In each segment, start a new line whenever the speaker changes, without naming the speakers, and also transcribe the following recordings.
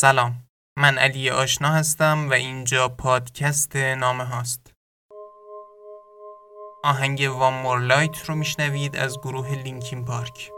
سلام. من علی آشنا هستم و اینجا پادکست نامه هاست. آهنگ وان مور لایت رو میشنوید از گروه لینکین پارک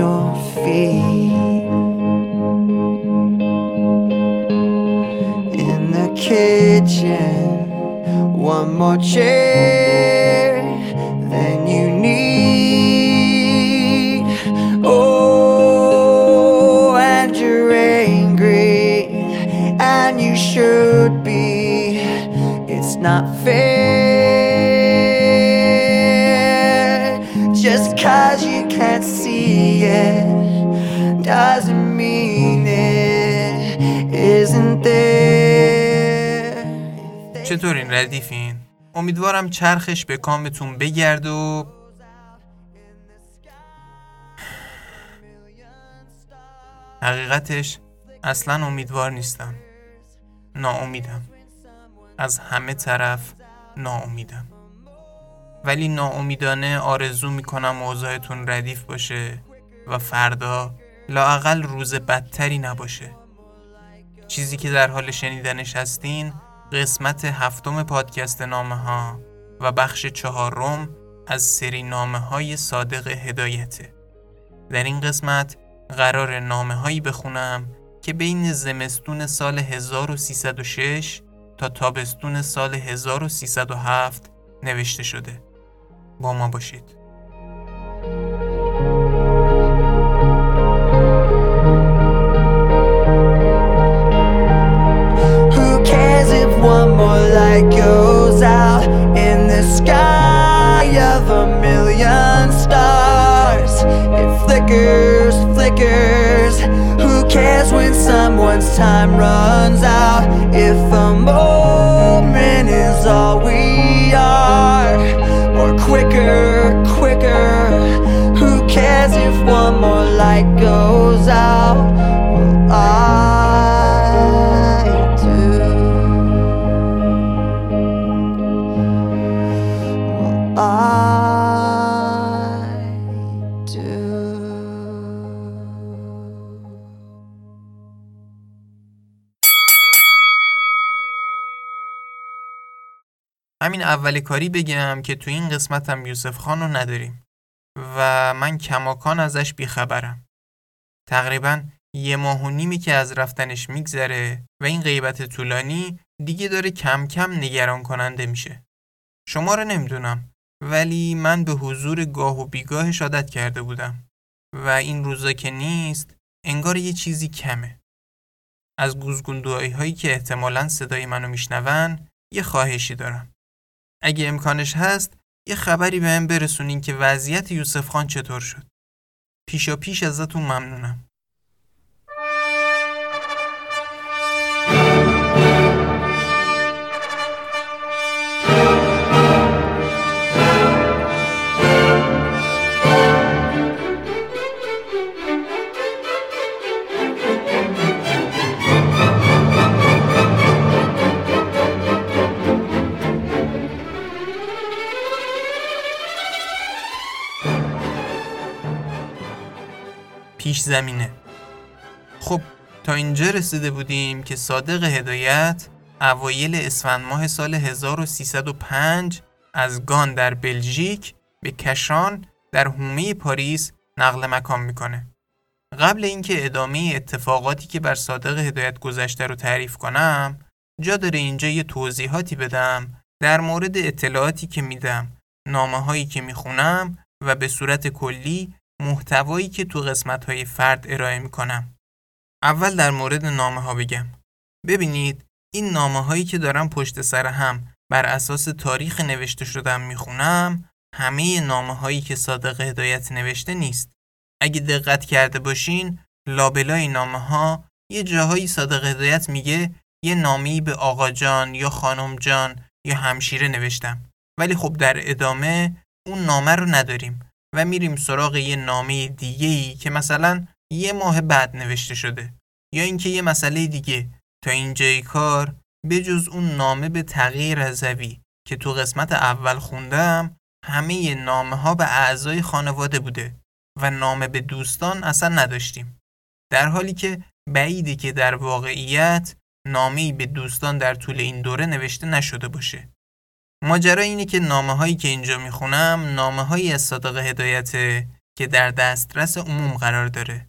your feet. In the kitchen, one more chair than you need. Oh, and you're angry, and you should be. It's not
چطورین ردیفین؟ امیدوارم چرخش به کامتون بگرد و حقیقتش اصلا امیدوار نیستم. ناامیدم. از همه طرف ناامیدم. ولی ناامیدانه آرزو می‌کنم اوضاعتون ردیف باشه و فردا لاقل روز بدتری نباشه. چیزی که در حال شنیدنش هستین قسمت هفتم پادکست نامه ها و بخش چهارم از سری نامه های صادق هدایته در این قسمت قرار نامه هایی بخونم که بین زمستون سال 1306 تا تابستون سال 1307 نوشته شده. با ما باشید. همین اول کاری بگم که تو این قسمتم یوسف خان رو نداریم و من کماکان ازش بیخبرم. تقریبا یه ماه و نیمی که از رفتنش میگذره و این غیبت طولانی دیگه داره کم کم نگران کننده میشه. شما رو نمی‌دونم ولی من به حضور گاه و بیگاهش عادت کرده بودم و این روزا که نیست انگار یه چیزی کمه. از گوزگوندوهایی هایی که احتمالاً صدای منو میشنون یه خواهشی دارم. اگه امکانش هست یه خبری بهم برسونین که وضعیت یوسف خان چطور شد. پیشا پیش ازتون ممنونم. پیش زمینه خب تا اینجا رسیده بودیم که صادق هدایت اوایل اسفند ماه سال 1305 از گان در بلژیک به کشان در حومه پاریس نقل مکان می‌کنه. قبل اینکه ادامه اتفاقاتی که بر صادق هدایت گذشته رو تعریف کنم، جا داره اینجا یه توضیحاتی بدم در مورد اطلاعاتی که میدم، نامه هایی که می‌خونم و به صورت کلی محتوایی که تو قسمت های فرد ارائه می‌کنم. اول در مورد نامه ها بگم. ببینید این نامه هایی که دارم پشت سر هم بر اساس تاریخ نوشته شدم می‌خونم همه نامه هایی که صادق هدایت نوشته نیست. اگه دقت کرده باشین لابلای نامه ها یه جاهایی صادق هدایت میگه یه نامی به آقا جان یا خانم جان یا همشیره نوشتم. ولی خب در ادامه اون نامه رو نداریم و میریم سراغ یه نامه دیگه ای که مثلا یه ماه بعد نوشته شده یا اینکه یه مسئله دیگه. تا اینجای کار بجز اون نامه به تغییر رضوی که تو قسمت اول خوندم همه نامه ها به اعضای خانواده بوده و نامه به دوستان اصلا نداشتیم. در حالی که بعیده که در واقعیت نامه‌ای به دوستان در طول این دوره نوشته نشده باشه. ماجرا اینه که نامه هایی که اینجا می‌خونم نامه هایی از صادق هدایت که در دسترس عموم قرار داره.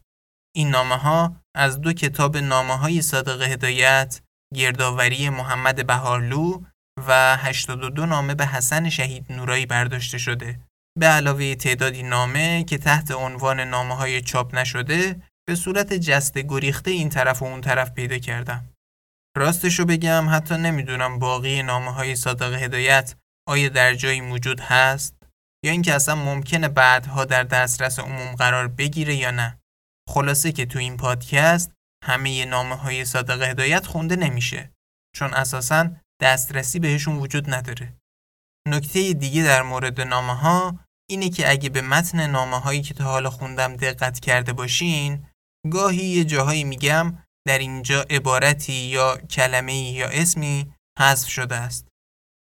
این نامه ها از دو کتاب نامه های صادق هدایت گردآوری محمد بهارلو و 82 نامه به حسن شهید نورایی برداشته شده. به علاوه تعدادی نامه که تحت عنوان نامه های چاپ نشده به صورت جست گریخته این طرف و اون طرف پیدا کردم. راستشو بگم حتی نمی‌دونم باقی نامه های صادق هدایت آیا در جایی موجود هست یا اینکه اصلا ممکنه بعدها در دسترس عموم قرار بگیره یا نه خلاصه که تو این پادکست همه نامه های صادق هدایت خونده نمیشه چون اساسا دسترسی بهشون وجود نداره. نکته دیگه در مورد نامه ها اینه که اگه به متن نامه هایی که تا حالا خوندم دقت کرده باشین گاهی یه جاهایی میگم در اینجا عبارتی یا کلمه یا اسمی حذف شده است.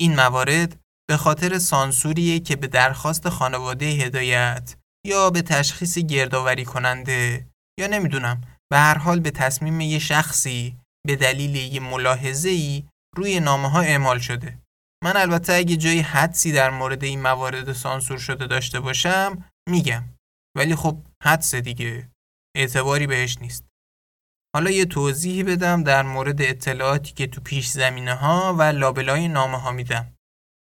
این موارد به خاطر سانسوریه که به درخواست خانواده هدایت یا به تشخیص گردآوری کننده یا نمی‌دونم به هر حال به تصمیم یه شخصی به دلیل یه ملاحظه ای روی نامه ها اعمال شده. من البته اگه جای حدسی در مورد این موارد سانسور شده داشته باشم میگم. ولی خب حدس دیگه اعتباری بهش نیست. حالا یه توضیحی بدم در مورد اطلاعاتی که تو پیش زمینه ها و لابلای نامه ها میدم.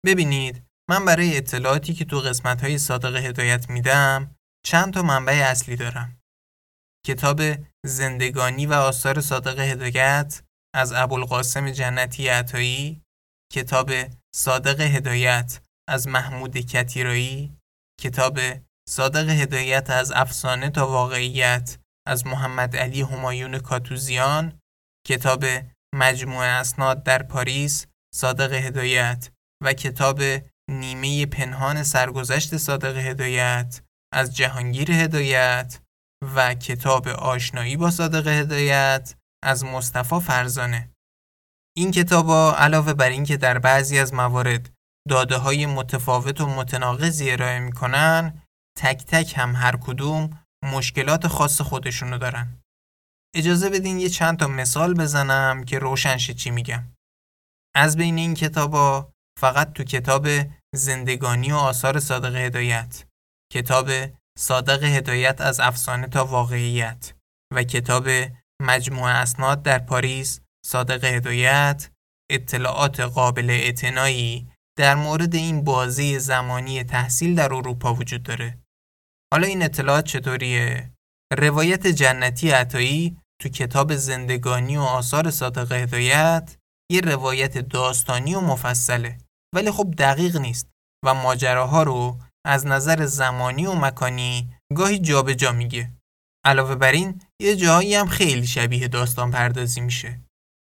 ببینید من برای اطلاعاتی که تو قسمت های صادق هدایت میدم چند تا منبع اصلی دارم. کتاب زندگانی و آثار صادق هدایت از ابوالقاسم جنتی عطایی کتاب صادق هدایت از محمود کتیرایی کتاب صادق هدایت از افسانه تا واقعیت از محمد علی همایون کاتوزیان کتاب مجموعه اسناد در پاریس صادق هدایت و کتاب نیمه پنهان سرگذشت صادق هدایت از جهانگیر هدایت و کتاب آشنایی با صادق هدایت از مصطفی فرزانه. این کتابا علاوه بر اینکه در بعضی از موارد داده های متفاوت و متناقضی ارائه می‌کنن تک تک هم هر کدوم مشکلات خاص خودشونو دارن اجازه بدین یه چند تا مثال بزنم که روشن شه چی میگم از بین این کتابا فقط تو کتاب زندگانی و آثار صادق هدایت کتاب صادق هدایت از افسانه تا واقعیت و کتاب مجموعه اسناد در پاریس صادق هدایت اطلاعات قابل اعتنایی در مورد این بازی زمانی تحصیل در اروپا وجود داره. حالا این اطلاعات چطوریه؟ روایت جنتی عطایی تو کتاب زندگانی و آثار صادق هدایت یه روایت داستانی و مفصله ولی خب دقیق نیست و ماجراها رو از نظر زمانی و مکانی گاهی جابجا جا میگه. علاوه بر این یه جایی هم خیلی شبیه داستان پردازی میشه.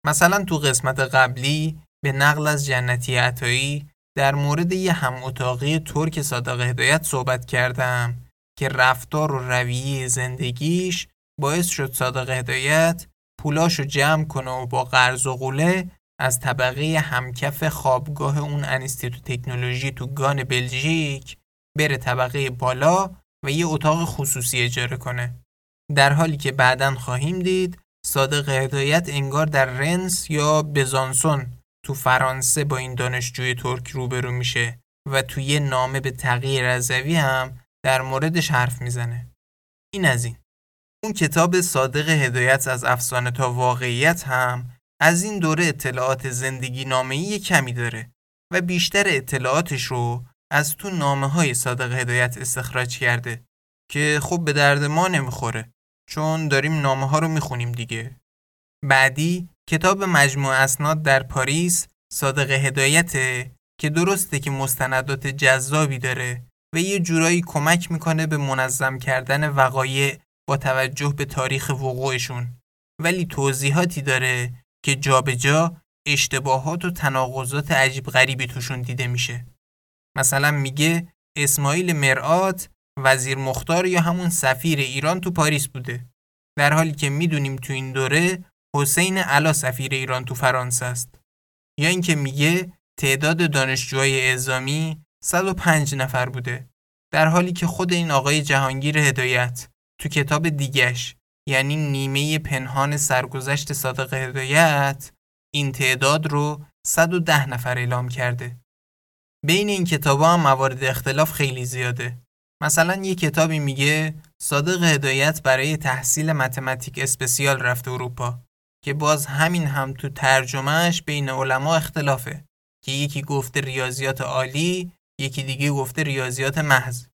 مثلا تو قسمت قبلی به نقل از جنتی عطایی در مورد یه هم اتاقی ترک صادق هدایت صحبت کردم که رفتار و رویه زندگیش باعث شد صادق هدایت پولاشو جمع کنه و با قرض و قوله از طبقه همکف خوابگاه اون انستیتو تکنولوژی تو گان بلژیک بره طبقه بالا و یه اتاق خصوصی اجاره کنه. در حالی که بعدا خواهیم دید صادق هدایت انگار در رنس یا بزانسون تو فرانسه با این دانشجوی ترک روبرو میشه و توی نامه به تغییر رضوی هم در موردش حرف می‌زنه. این از این. اون کتاب صادق هدایت از افسانه تا واقعیت هم از این دوره اطلاعات زندگی نامه‌ای کمی داره و بیشتر اطلاعاتش رو از تو نامه های صادق هدایت استخراج کرده که خب به درد ما نمی‌خوره چون داریم نامه ها رو می‌خونیم دیگه بعدی کتاب مجموع اسناد در پاریس صادق هدایته که درسته که مستندات جذابی داره و یه جورایی کمک می‌کنه به منظم کردن وقایع با توجه به تاریخ وقوعشون. ولی توضیحاتی داره که جابجا جا اشتباهات و تناقضات عجیب غریبی توشون دیده میشه. مثلا میگه اسماعیل مرآت وزیر مختار یا همون سفیر ایران تو پاریس بوده. در حالی که می‌دونیم تو این دوره حسین علا سفیر ایران تو فرانسه است. یا اینکه میگه تعداد دانشجوهای اعزامی 105 نفر بوده در حالی که خود این آقای جهانگیر هدایت تو کتاب دیگش یعنی نیمه پنهان سرگذشت صادق هدایت این تعداد رو 110 نفر اعلام کرده. بین این کتاب هم موارد اختلاف خیلی زیاده. مثلا یه کتابی میگه صادق هدایت برای تحصیل متمتیک اسپسیال رفته اروپا که باز همین هم تو ترجمهش بین علما اختلافه که یکی گفته ریاضیات عالی یکی دیگه گفته ریاضیات محض.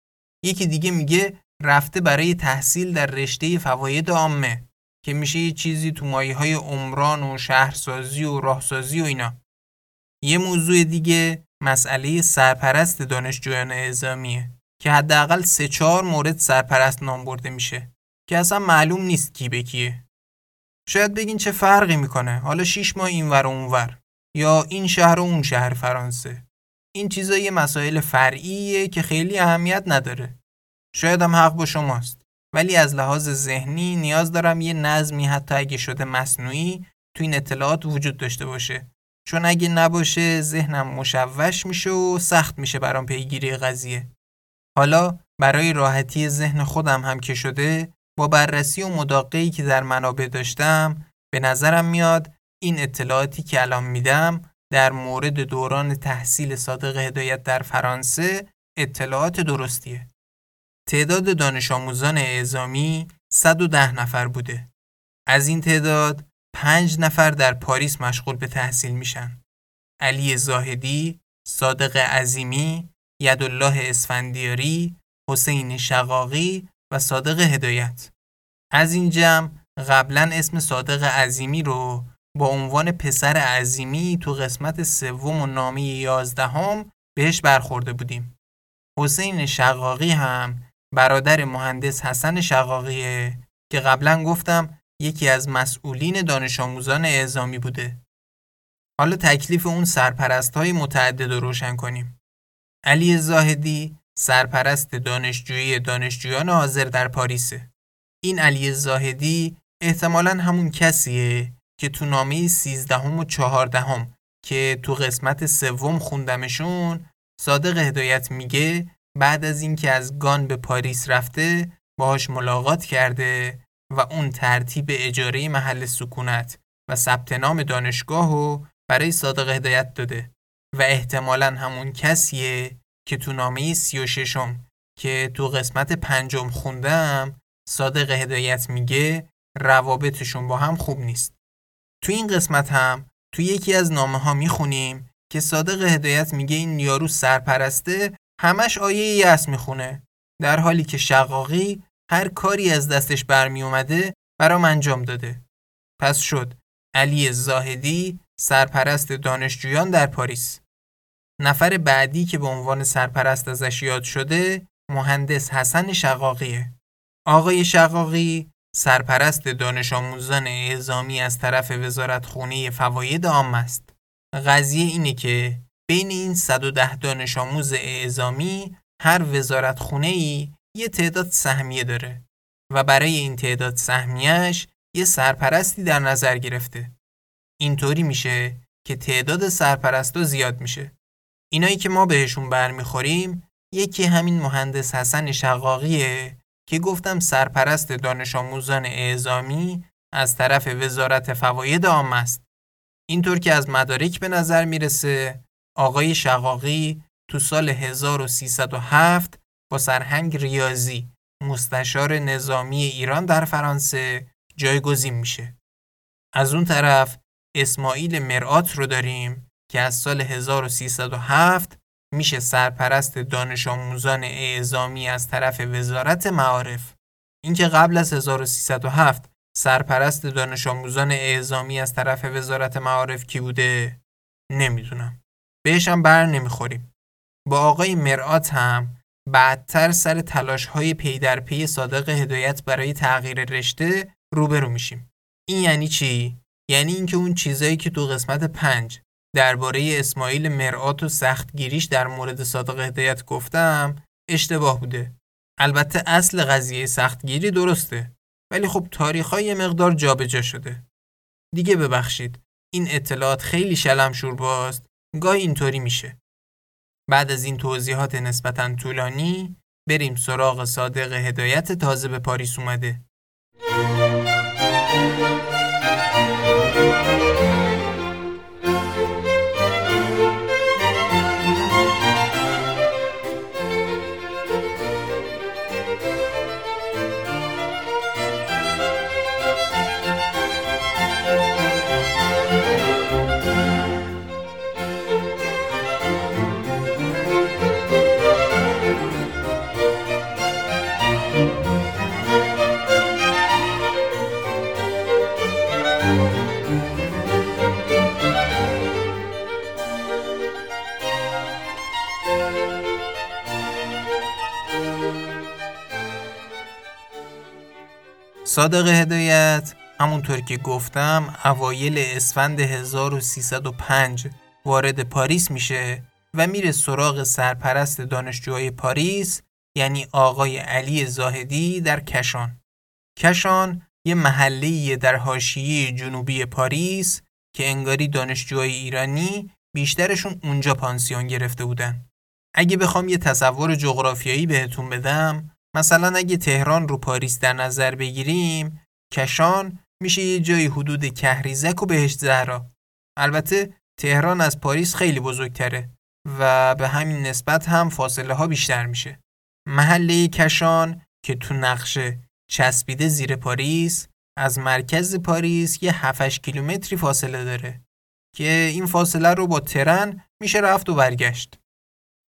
یکی دیگه میگه رفته برای تحصیل در رشته فواید عامه که میشه یه چیزی تو مایه های عمران و شهرسازی و راهسازی و اینا. یه موضوع دیگه مسئله سرپرست دانشجویان اعزامیه که حداقل سه چهار مورد سرپرست نام برده میشه که اصلا معلوم نیست کی به کیه. شاید بگین چه فرقی می‌کنه؟ حالا شیش ماه اینور و اونور. یا این شهر و اون شهر فرانسه. این چیزا یه مسائل فرعیه که خیلی اهمیت نداره. شاید هم حق با شماست. ولی از لحاظ ذهنی نیاز دارم یه نظمی حتی اگه شده مصنوعی تو این اطلاعات وجود داشته باشه. چون اگه نباشه ذهنم مشوش میشه و سخت میشه برام پیگیری قضیه. حالا برای راحتی ذهن خودم هم که شده با بررسی و مداقعی که در منابع داشتم به نظرم میاد این اطلاعاتی که الان میدم در مورد دوران تحصیل صادق هدایت در فرانسه اطلاعات درستیه. تعداد دانش آموزان اعزامی 110 نفر بوده. از این تعداد 5 نفر در پاریس مشغول به تحصیل میشن. علی زاهدی، صادق عظیمی، یدالله اسفندیاری، حسین شقاقی و صادق هدایت. از این جمع قبلا اسم صادق عظیمی رو با عنوان پسر عظیمی تو قسمت سوم و نامه یازدهم بهش برخورده بودیم. حسین شقاقی هم برادر مهندس حسن شقاقیه که قبلا گفتم یکی از مسئولین دانش آموزان اعزامی بوده. حالا تکلیف اون سرپرست های متعدد رو روشن کنیم. علی زاهدی سرپرست دانشجویی دانشجویان حاضر در پاریسه. این علی زاهدی احتمالا همون کسیه که تو نامه سیزدهم و چهاردهم که تو قسمت سوم خوندمشون صادق هدایت میگه بعد از اینکه از گان به پاریس رفته باهاش ملاقات کرده و اون ترتیب اجاره محل سکونت و ثبت نام دانشگاه رو برای صادق هدایت داده و احتمالا همون کسیه که تو نامه سی و ششم که تو قسمت پنجم خوندم صادق هدایت میگه روابطشون با هم خوب نیست. تو این قسمت هم تو یکی از نامه ها می‌خونیم که صادق هدایت میگه این یارو سرپرسته همش آیه یس می‌خونه در حالی که شقاقی هر کاری از دستش برمی اومده برام انجام داده. پس شد علی زاهدی سرپرست دانشجویان در پاریس. نفر بعدی که به عنوان سرپرست ازش یاد شده مهندس حسن شقاقیه. آقای شقاقی سرپرست دانش آموزان اعزامی از طرف وزارت خونه فواید عام است. قضیه اینه که بین این 110 دانش آموز اعزامی هر وزارت خونه ای یه تعداد سهمیه داره و برای این تعداد سهمیش یه سرپرستی در نظر گرفته. اینطوری میشه که تعداد سرپرستو زیاد میشه. اینایی که ما بهشون برمیخوریم یکی همین مهندس حسن شقاقیه که گفتم سرپرست دانش آموزان اعزامی از طرف وزارت فواید عامه است. اینطور که از مدارک به نظر می‌رسه آقای شقاقی تو سال 1307 با سرهنگ ریاضی مستشار نظامی ایران در فرانسه جایگزین میشه. از اون طرف اسماعیل مرآت رو داریم که از سال 1307 میشه سرپرست دانش آموزان اعزامی از طرف وزارت معارف. اینکه قبل از 1307 سرپرست دانش آموزان اعزامی از طرف وزارت معارف کی بوده نمی‌دونم. بهشم بر نمی‌خوریم. با آقای مرآت هم بعدتر سر تلاش های پی در پی صادق هدایت برای تغییر رشته روبرو میشیم. این یعنی چی؟ یعنی اینکه اون چیزایی که تو قسمت پنج درباره اسماعیل مرآت و سختگیریش در مورد صادق هدایت گفتم اشتباه بوده. البته اصل قضیه سختگیری درسته ولی خب تاریخ یه مقدار جابجا شده. دیگه ببخشید این اطلاعات خیلی شلم شورباست گاهی اینطوری میشه. بعد از این توضیحات نسبتا طولانی بریم سراغ صادق هدایت تازه به پاریس اومده. صادق هدایت همونطور که گفتم اوایل اسفند 1305 وارد پاریس میشه و میره سراغ سرپرست دانشجوهای پاریس یعنی آقای علی زاهدی در کشان. کشان یه محله در حاشیه جنوبی پاریس که انگاری دانشجوهای ایرانی بیشترشون اونجا پانسیون گرفته بودن. اگه بخوام یه تصور جغرافیایی بهتون بدم مثلا اگه تهران رو پاریس در نظر بگیریم کشان میشه یه جایی حدود کهریزک و بهشت زهرا. البته تهران از پاریس خیلی بزرگتره و به همین نسبت هم فاصله ها بیشتر میشه. محله کشان که تو نقشه چسبیده زیر پاریس از مرکز پاریس یه 7 کیلومتری فاصله داره که این فاصله رو با ترن میشه رفت و برگشت.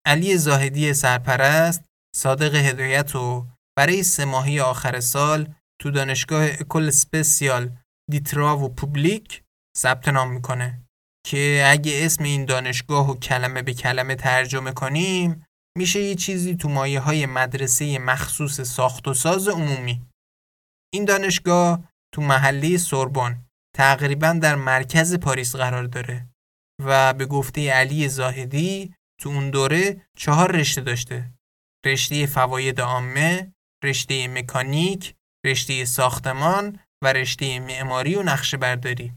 علی زاهدی سرپرست صادق هدایت رو برای سه ماهی آخر سال تو دانشگاه اکل سپسیال دیترا و پوبلیک ثبت نام می‌کنه که اگه اسم این دانشگاه و کلمه به کلمه ترجمه کنیم میشه یه چیزی تو مایه های مدرسه مخصوص ساخت و ساز عمومی. این دانشگاه تو محله سوربن تقریبا در مرکز پاریس قرار داره و به گفته علی زاهدی تو اون دوره چهار رشته داشته. رشته فواید عامه، رشته مکانیک، رشته ساختمان و رشته معماری و نقشه برداری.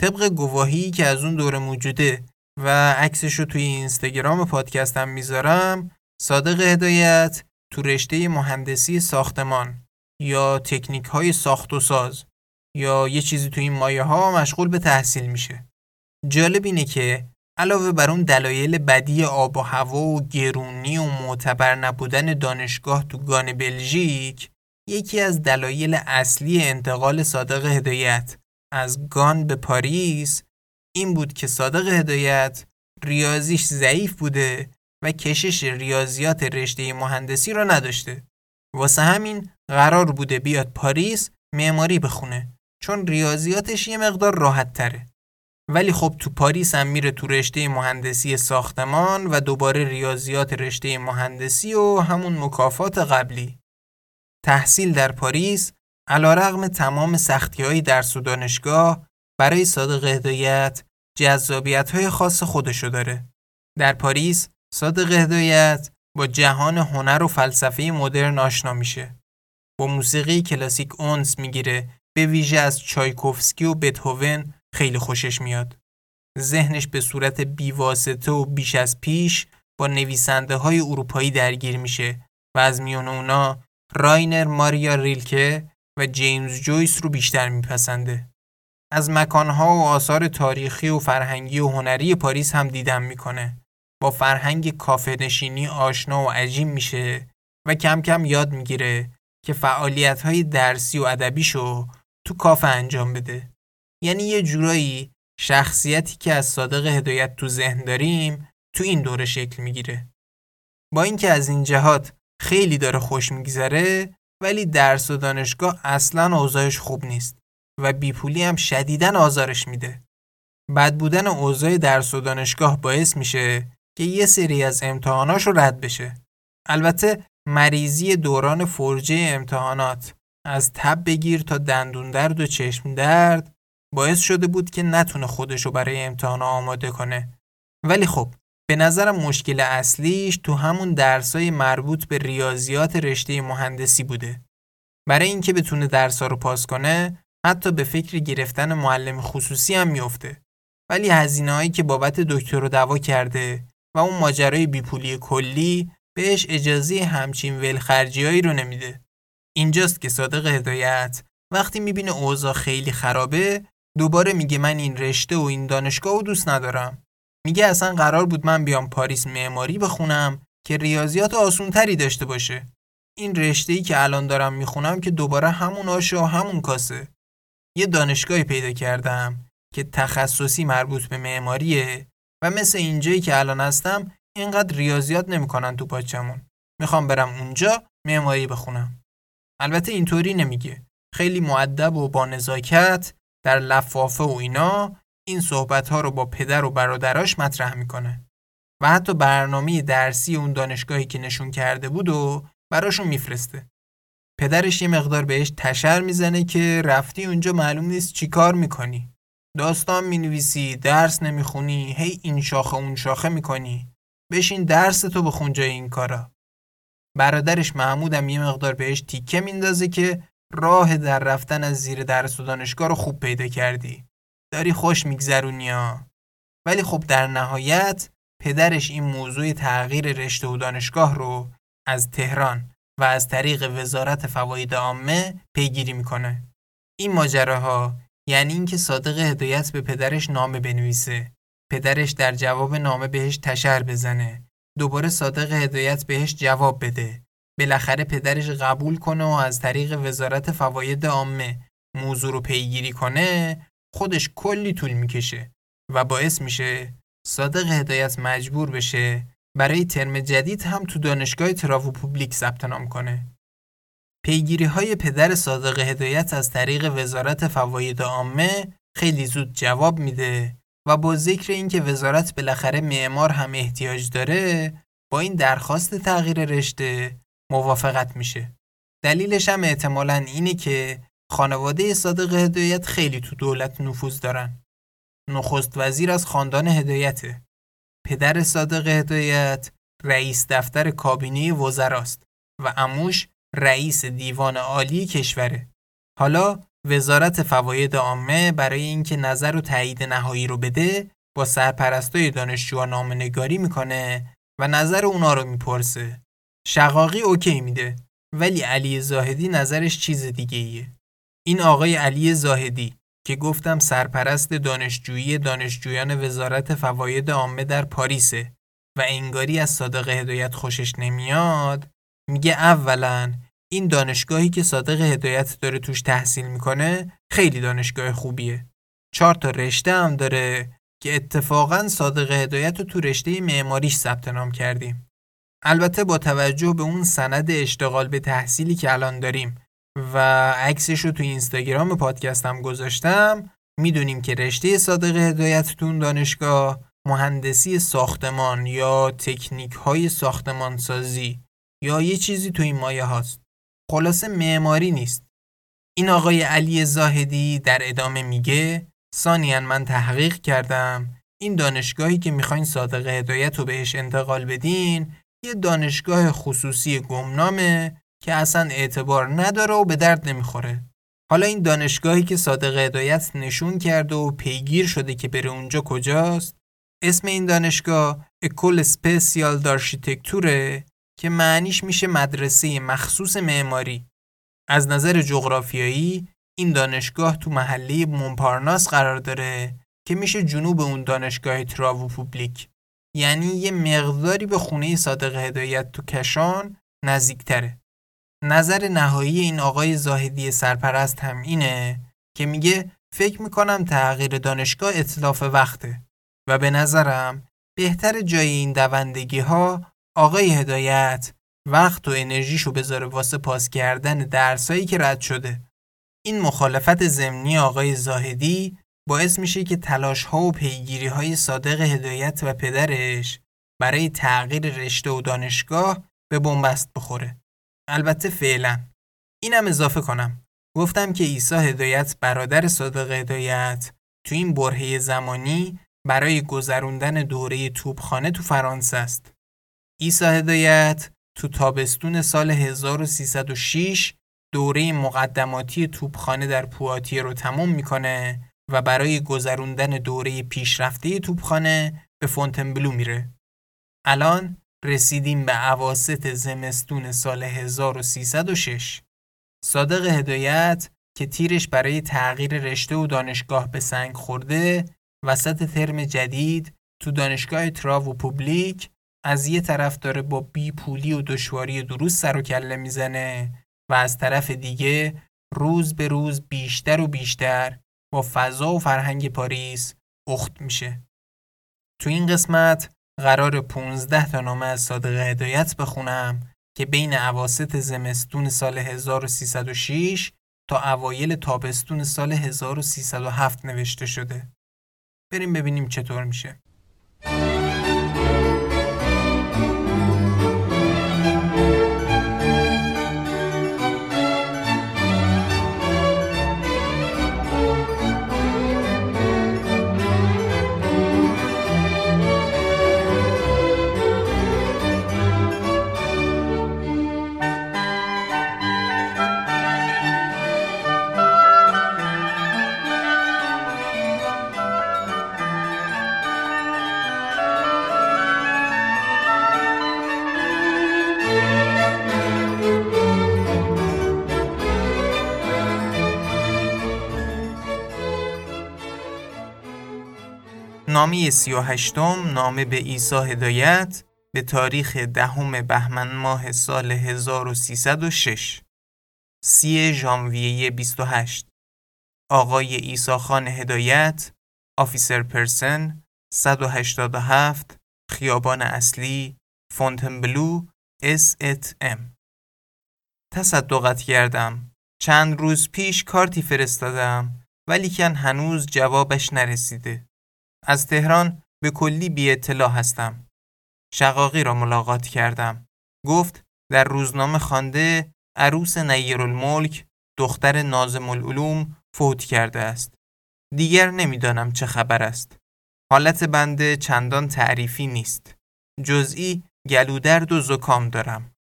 طبق گواهی که از اون دوره موجوده و عکسش رو توی اینستاگرام پادکستم می‌ذارم صادق هدایت تو رشته مهندسی ساختمان یا تکنیک های ساخت و ساز یا یه چیزی تو این مایه ها مشغول به تحصیل میشه. جالب اینه که علاوه بر اون دلایل بدی آب و هوا و گرونی و معتبر نبودن دانشگاه تو گان بلژیک یکی از دلایل اصلی انتقال صادق هدایت از گان به پاریس این بود که صادق هدایت ریاضیش ضعیف بوده و کشش ریاضیات رشته مهندسی را نداشته. واسه همین قرار بوده بیاد پاریس معماری بخونه چون ریاضیاتش یه مقدار راحت تره ولی خب تو پاریس هم میره تو رشته مهندسی ساختمان و دوباره ریاضیات رشته مهندسی و همون مکافات قبلی. تحصیل در پاریس علا رغم تمام سختی های درس و دانشگاه برای صادق هدایت جذابیت های خاص خودشو داره. در پاریس صادق هدایت با جهان هنر و فلسفه مدرن آشنا میشه. با موسیقی کلاسیک انس می‌گیره به ویژه از چایکوفسکی و بتهوون خیلی خوشش میاد. ذهنش به صورت بیواسطه و بیش از پیش با نویسنده های اروپایی درگیر میشه و از میون اونا راینر ماریا ریلکه و جیمز جویس رو بیشتر میپسنده. از مکانها و آثار تاریخی و فرهنگی و هنری پاریس هم دیدن می‌کنه. با فرهنگ کافه نشینی آشنا و عجیب میشه و کم کم یاد می‌گیره که فعالیت های درسی و ادبیشو تو کافه انجام بده. یعنی یه جورایی شخصیتی که از صادق هدایت تو ذهن داریم تو این دوره شکل می‌گیره. با اینکه از این جهات خیلی داره خوش میگذره ولی درس و دانشگاه اصلا اوضاعش خوب نیست و بیپولی هم شدیدن آزارش میده. بد بودن اوضاع درس و دانشگاه باعث میشه که یه سری از امتحاناش رد بشه. البته مریضی دوران فرجه امتحانات از تب بگیر تا دندون درد و چشم درد باعث شده بود که نتونه خودشو برای امتحان آماده کنه. ولی خب به نظرم مشکل اصلیش تو همون درسای مربوط به ریاضیات رشته مهندسی بوده. برای اینکه بتونه درسا رو پاس کنه حتی به فکر گرفتن معلم خصوصی هم میفته. ولی هزینه هایی که بابت دکتر رو دوا کرده و اون ماجرای بیپولی کلی بهش اجازه همچین ولخرجیایی رو نمیده. اینجاست که صادق هدایت وقتی می‌بینه اوضاع خیلی خرابه دوباره میگه من این رشته و این دانشگاه رو دوست ندارم. میگه اصلا قرار بود من بیام پاریس معماری بخونم که ریاضیات آسونتری داشته باشه. این رشته ای که الان دارم می‌خونم که دوباره همون آشه و همون کاسه. یه دانشگاهی پیدا کردم که تخصصی مربوط به معماریه و مثل اینجایی که الان هستم اینقدر ریاضیات نمی‌کنن تو پاچمون. می‌خوام برم اونجا معماری بخونم. البته اینطوری نمیگه. خیلی معدب و با نزاکت در لفافه و اینا این صحبت ها رو با پدر و برادراش مطرح می‌کنه و حتی برنامه درسی اون دانشگاهی که نشون کرده بود و براشون میفرسته. پدرش یه مقدار بهش تشر می‌زنه که رفتی اونجا معلوم نیست چی کار می‌کنی. داستان می‌نویسی، درس نمی‌خونی، هی این شاخه اون شاخه می‌کنی. بشین درس تو بخون جای این کارا. برادرش محمودم یه مقدار بهش تیکه میندازه که راه در رفتن از زیر درس و دانشگاه رو خوب پیدا کردی. داری خوش میگذرونی ها. ولی خب در نهایت پدرش این موضوع تغییر رشته و دانشگاه رو از تهران و از طریق وزارت فواید عامه پیگیری می‌کنه. این ماجراها یعنی اینکه صادق هدایت به پدرش نامه بنویسه. پدرش در جواب نامه بهش تشر بزنه. دوباره صادق هدایت بهش جواب بده. بالاخره پدرش قبول کنه و از طریق وزارت فواید عامه موضوع رو پیگیری کنه خودش کلی طول می‌کشه و باعث میشه صادق هدایت مجبور بشه برای ترم جدید هم تو دانشگاه تراو پوبلیک ثبت نام کنه. پیگیری های پدر صادق هدایت از طریق وزارت فواید عامه خیلی زود جواب میده و با ذکر اینکه وزارت بالاخره معمار هم احتیاج داره با این درخواست تغییر رشته موافقت میشه. دلیلش هم احتمالا اینه که خانواده صادق هدایت خیلی تو دولت نفوذ دارن. نخست وزیر از خاندان هدایته. پدر صادق هدایت رئیس دفتر کابینه وزراست و اموش رئیس دیوان عالی کشوره. حالا وزارت فواید عامه برای اینکه نظر و تایید نهایی رو بده با سرپرستای دانشجوها نامنگاری می‌کنه و نظر اونا رو می‌پرسه. شقاقی اوکی میده ولی علی زاهدی نظرش چیز دیگه ایه. این آقای علی زاهدی که گفتم سرپرست دانشجویی دانشجویان وزارت فواید عامه در پاریسه و انگاری از صادق هدایت خوشش نمیاد میگه اولا این دانشگاهی که صادق هدایت داره توش تحصیل می‌کنه خیلی دانشگاه خوبیه چهار تا رشته هم داره که اتفاقا صادق هدایت رو تو رشته معماریش ثبت نام کردیم البته با توجه به اون سند اشتغال به تحصیلی که الان داریم و عکسش رو تو اینستاگرام پادکستم گذاشتم می‌دونیم که رشته صادق هدایت تو دانشگاه مهندسی ساختمان یا تکنیک های ساختمان سازی یا یه چیزی تو این مایه هاست. خلاصه معماری نیست. این آقای علی زاهدی در ادامه میگه ثانیا من تحقیق کردم این دانشگاهی که می‌خواین صادق هدایت رو بهش انتقال بدین یه دانشگاه خصوصی گمنامه که اصلا اعتبار نداره و به درد نمی‌خوره. حالا این دانشگاهی که صادق هدایت نشون کرده و پیگیر شده که بره اونجا کجاست؟ اسم این دانشگاه École Spéciale d'Architecture ه که معنیش میشه مدرسه مخصوص معماری. از نظر جغرافیایی این دانشگاه تو محله مونپارناس قرار داره که میشه جنوب اون دانشگاه Travaux Publics یعنی یه مقداری به خونه صادق هدایت تو کشان نزدیکتره. نظر نهایی این آقای زاهدی سرپرست هم اینه که میگه فکر می‌کنم تغییر دانشگاه اطلاف وقته و به نظرم بهتر جای این دوندگی ها آقای هدایت وقت و انرژیشو بذاره واسه پاس کردن درسایی که رد شده. این مخالفت ضمنی آقای زاهدی باعث میشه که تلاش ها و پیگیری های صادق هدایت و پدرش برای تغییر رشته و دانشگاه به بنبست بخوره. البته فعلا اینم اضافه کنم گفتم که عیسی هدایت برادر صادق هدایت تو این برهه زمانی برای گذروندن دوره توپخانه تو فرانسه است. عیسی هدایت تو تابستون سال 1306 دوره مقدماتی توپخانه در پواتیه رو تموم می‌کنه و برای گذروندن دوره پیشرفته توپخانه به فونتنبلو میره. الان رسیدیم به عواست زمستون سال 1306. صادق هدایت که تیرش برای تغییر رشته و دانشگاه به سنگ خورده وسط ترم جدید تو دانشگاه تراو و پوبلیک از یه طرف داره با بی پولی و دشواری دروس سر و کله می‌زنه و از طرف دیگه روز به روز بیشتر و بیشتر با فضا و فرهنگ پاریس اخت میشه. تو این قسمت قرار 15 تا نامه از صادق هدایت بخونم که بین عواست زمستون سال 1306 تا اوایل تابستون سال 1307 نوشته شده. بریم ببینیم چطور میشه. و هشتم نامه به عیسی هدایت به تاریخ دهم بهمن ماه سال 1306 سی ژانویه 28 آقای عیسی خان هدایت officier persan 187 خیابان اصلی فونتنبلو S et M. تصدقت گردم. چند روز پیش کارتی فرستادم ولی کن هنوز جوابش نرسیده. از تهران به کلی بی اطلاع هستم. شقاقی را ملاقات کردم. گفت در روزنامه خوانده عروس الملک دختر نازم العلوم فوت کرده است. دیگر نمی‌دانم چه خبر است. حالت بنده چندان تعریفی نیست. جزئی گلودرد و زکام دارم.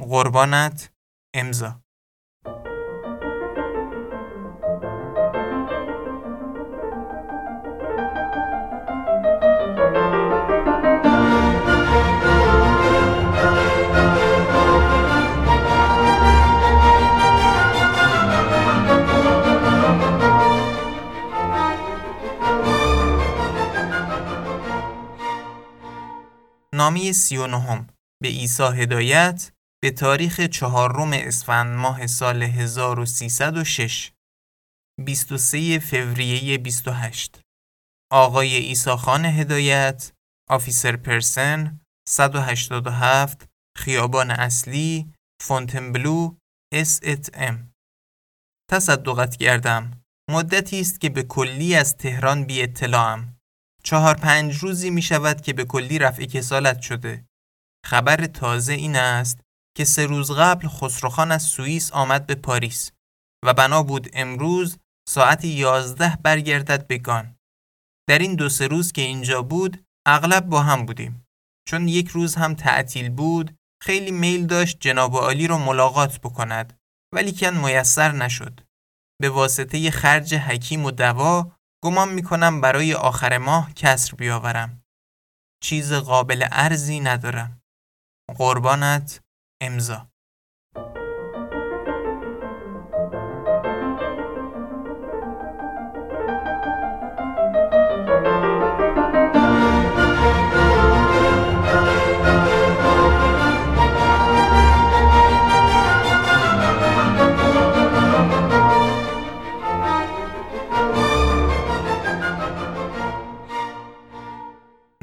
قربانت امضا نامی سی و نهم. به عیسی هدایت به تاریخ چهارم اسفند ماه سال 1306 23 فوریه 28 آقای عیسی خان هدایت officier persan 187 خیابان اصلی فونتنبلو S et M تصدقت گردم مدتی است که به کلی از تهران بی اطلاعم چهار پنج روزی می شود که به کلی رفع کسالت شده. خبر تازه این است که سه روز قبل خسروخان از سوئیس آمد به پاریس و بنا بود امروز ساعت یازده برگردد به گان. در این دو سه روز که اینجا بود اغلب با هم بودیم. چون یک روز هم تعطیل بود خیلی میل داشت جناب عالی رو ملاقات بکند ولی کن میسر نشد. به واسطه خرج حکیم و دوا گمان می‌کنم برای آخر ماه کسر بیاورم. چیز قابل ارزی ندارم. قربانت امضا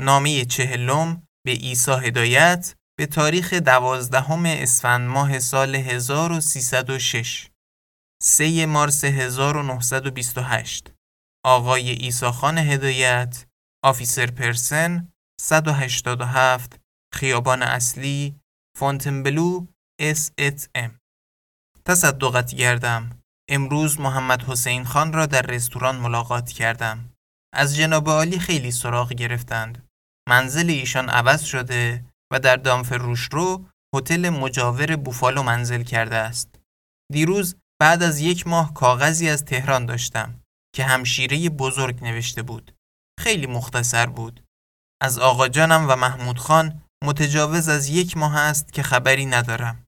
نامه چهلم به عیسی هدایت به تاریخ دوازدهم اسفند ماه سال 1306 3 مارس 1928 آقای عیسی خان هدایت officier persan 187 خیابان اصلی فونتنبلو S et M تصدقت گردم. امروز محمد حسین خان را در رستوران ملاقات کردم. از جناب عالی خیلی سراغ گرفتند. منزل ایشان عوض شده و در دامف رو هتل مجاور بوفالو منزل کرده است. دیروز بعد از یک ماه کاغذی از تهران داشتم که همشیره بزرگ نوشته بود. خیلی مختصر بود. از آقا جانم و محمود خان متجاوز از یک ماه است که خبری ندارم.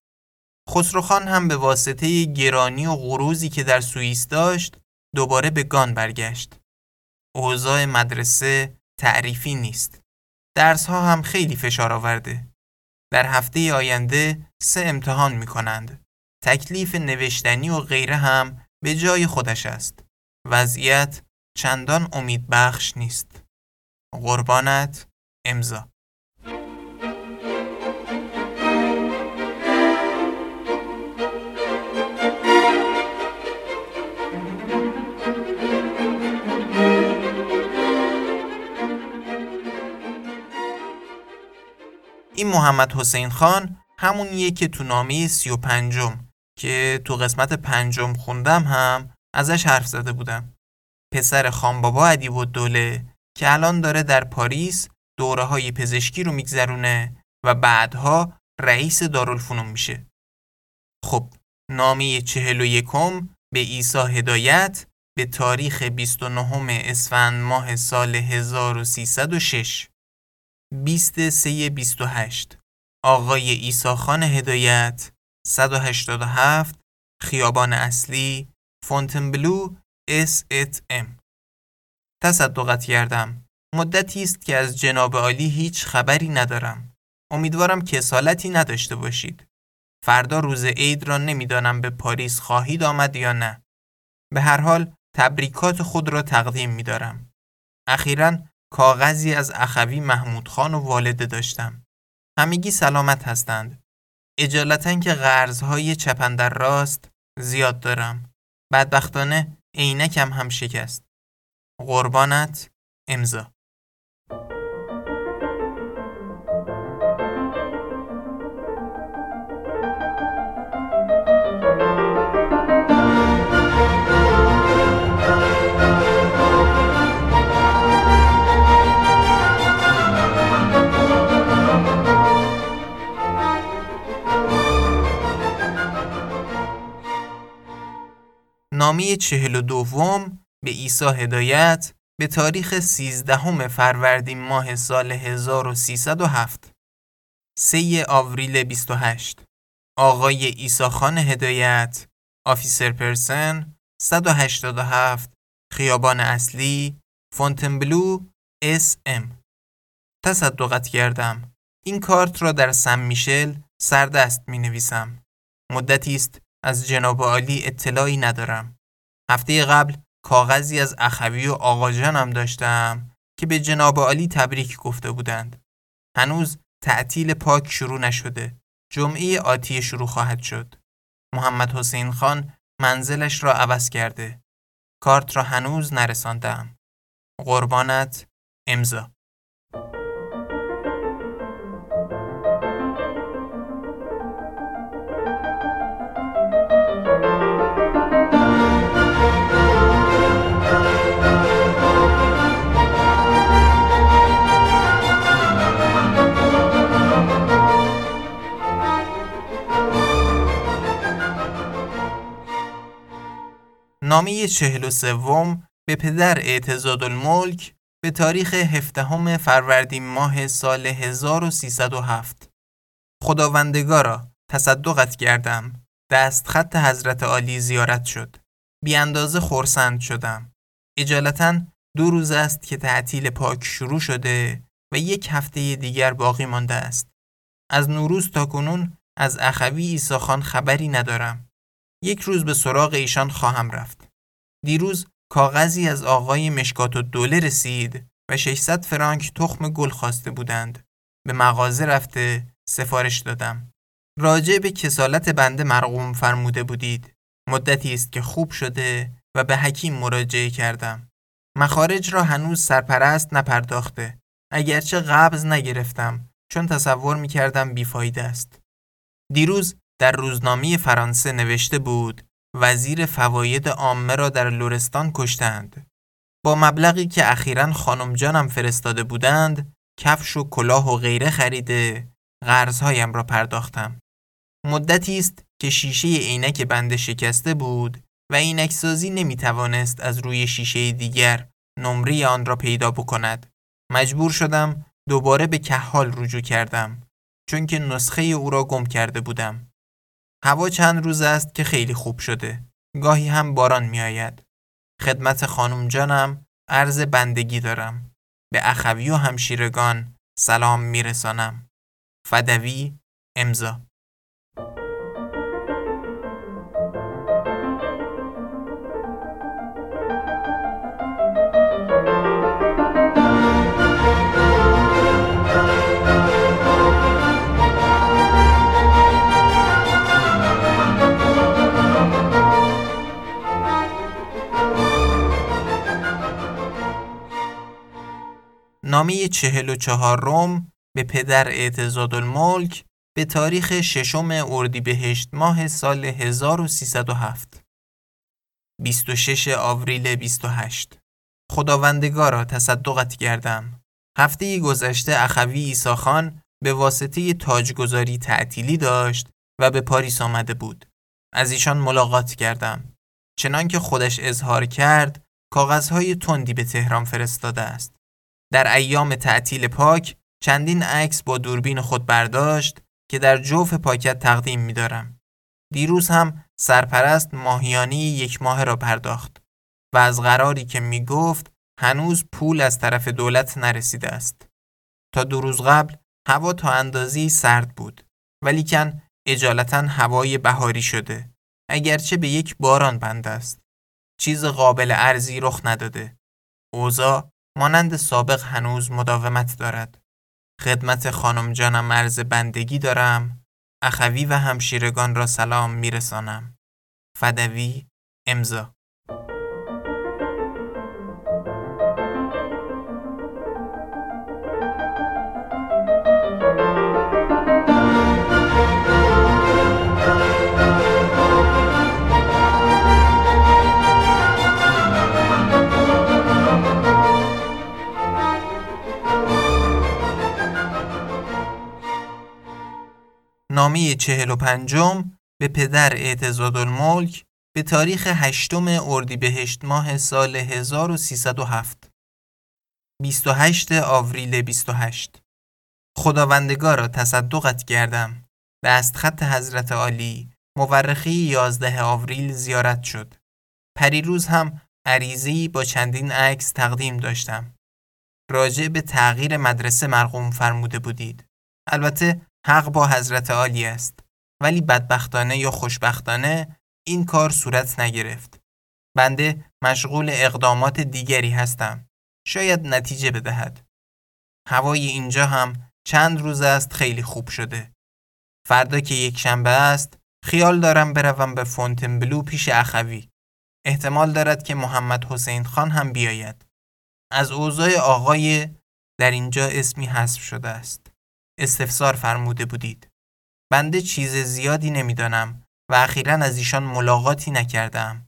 خسروخان هم به واسطه گرانی و غروزی که در سوئیس داشت دوباره به گان برگشت. اوضاع مدرسه تعریفی نیست. درس ها هم خیلی فشار آورده. در هفته آینده سه امتحان می کنند. تکلیف نوشتنی و غیره هم به جای خودش است. وضعیت چندان امیدبخش نیست. قربانت امضا این محمد حسین خان همونیه که تو نامه سی و پنجم که تو قسمت پنجم خوندم هم ازش حرف زده بودم. پسر خانبابا ادیب و دوله که الان داره در پاریس دوره های پزشکی رو میگذرونه و بعدها رئیس دارالفنون میشه. خب نامه چهل و یکم به ایسا هدایت به تاریخ 29 اسفند ماه سال 1306 20 3 28 آقای عیسی خان هدایت 187 خیابان اصلی فونتنبلو S et M تصدقت گردم. مدتی است که از جناب عالی هیچ خبری ندارم. امیدوارم کسالتی نداشته باشید. فردا روز عید را نمی‌دانم به پاریس خواهید آمد یا نه. به هر حال تبریکات خود را تقدیم می دارم. اخیرا کاغذی از اخوی محمود خان و والده داشتم. همگی سلامت هستند. اجالتا که غرزهای چپندر راست زیاد دارم. بدبختانه عینکم هم شکست. قربانت امضا نامه چهل و دوم به عیسی هدایت به تاریخ 13 فروردین ماه سال 1307 3 آوریل 28 آقای عیسی خان هدایت officier persan 187 خیابان اصلی فونتنبلو S M. تصدقت گردم. این کارت را در سم میشل سردست می نویسم مدتی است از جناب عالی اطلاعی ندارم هفته قبل کاغذی از اخوی و آقا جانم داشتم که به جناب عالی تبریک گفته بودند. هنوز تعطیل پاک شروع نشده. جمعه آتی شروع خواهد شد. محمد حسین خان منزلش را عوض کرده. کارت را هنوز نرساندم. قربانت امضا نامه چهل و سوم به پدر اعتزاد الملک به تاریخ هفدهم فروردین ماه سال 1307 خداوندگارا تصدقت کردم. دست خط حضرت عالی زیارت شد. بی اندازه خورسند شدم. اجالتا دو روز است که تعطیل پاک شروع شده و یک هفته دیگر باقی مانده است. از نوروز تا کنون از اخوی ایساخان خبری ندارم. یک روز به سراغ ایشان خواهم رفت. دیروز کاغذی از آقای مشکات و دوله رسید و 600 فرانک تخم گل خواسته بودند. به مغازه رفته سفارش دادم. راجع به کسالت بنده مرقوم فرموده بودید. مدتی است که خوب شده و به حکیم مراجعه کردم. مخارج را هنوز سرپرست نپرداخته. اگرچه قبض نگرفتم چون تصور می کردم بیفایده است. دیروز در روزنامه فرانسه نوشته بود وزیر فواید عامه را در لورستان کشتند. با مبلغی که اخیرا خانم جانم فرستاده بودند کفش و کلاه و غیره خریده قرضهایم را پرداختم. مدتی است که شیشه عینک بنده شکسته بود و عینک سازی نمی توانست از روی شیشه دیگر نمره آن را پیدا بکند. مجبور شدم دوباره به کحال رجوع کردم چون که نسخه او را گم کرده بودم. هوا چند روز است که خیلی خوب شده. گاهی هم باران می آید خدمت خانم جانم عرض بندگی دارم. به اخوی و همشیرگان سلام میرسانم. فدوی امضا. نامه چهل و چهار روم به پدر اعتزاد الملک به تاریخ ششم اردیبهشت ماه سال 1307 26 آوریل 28 خداوندگارا تصدقت کردم. هفته گذشته اخوی ایساخان به واسطه تاجگذاری تعطیلی داشت و به پاریس آمده بود. از ایشان ملاقات کردم. چنانکه خودش اظهار کرد کاغذهای تندی به تهران فرستاده است. در ایام تعطیل پاک چندین عکس با دوربین خود برداشت که در جوف پاکت تقدیم می دارم. دیروز هم سرپرست ماهیانی یک ماه را پرداخت و از قراری که می گفت هنوز پول از طرف دولت نرسیده است. تا دو روز قبل هوا تا اندازی سرد بود ولیکن اجالتا هوای بهاری شده اگرچه به یک باران بند است. چیز قابل ارزی رخ نداده. اوضاع مانند سابق هنوز مداومت دارد. خدمت خانم جانم مرز بندگی دارم. اخوی و همشیرگان را سلام میرسانم. فدوی امضا نامه چهل و پنجم به پدر اعتزاد الملک به تاریخ هشتم اردیبهشت ماه سال 1307 28 آوریل 28 خداوندگارا تصدقت کردم. دستخط حضرت عالی مورخی 11 آوریل زیارت شد. پریروز هم عریضی با چندین عکس تقدیم داشتم. راجع به تغییر مدرسه مرقوم فرموده بودید. البته حق با حضرت عالی است. ولی بدبختانه یا خوشبختانه این کار صورت نگرفت. بنده مشغول اقدامات دیگری هستم. شاید نتیجه بدهد. هوای اینجا هم چند روز است خیلی خوب شده. فردا که یک شنبه است خیال دارم بروم به فونتنبلو پیش اخوی. احتمال دارد که محمد حسین خان هم بیاید. از اوضاع آقای در اینجا اسمی حذف شده است. استفسار فرموده بودید. بنده چیز زیادی نمی‌دانم و اخیرا از ایشان ملاقاتی نکردم.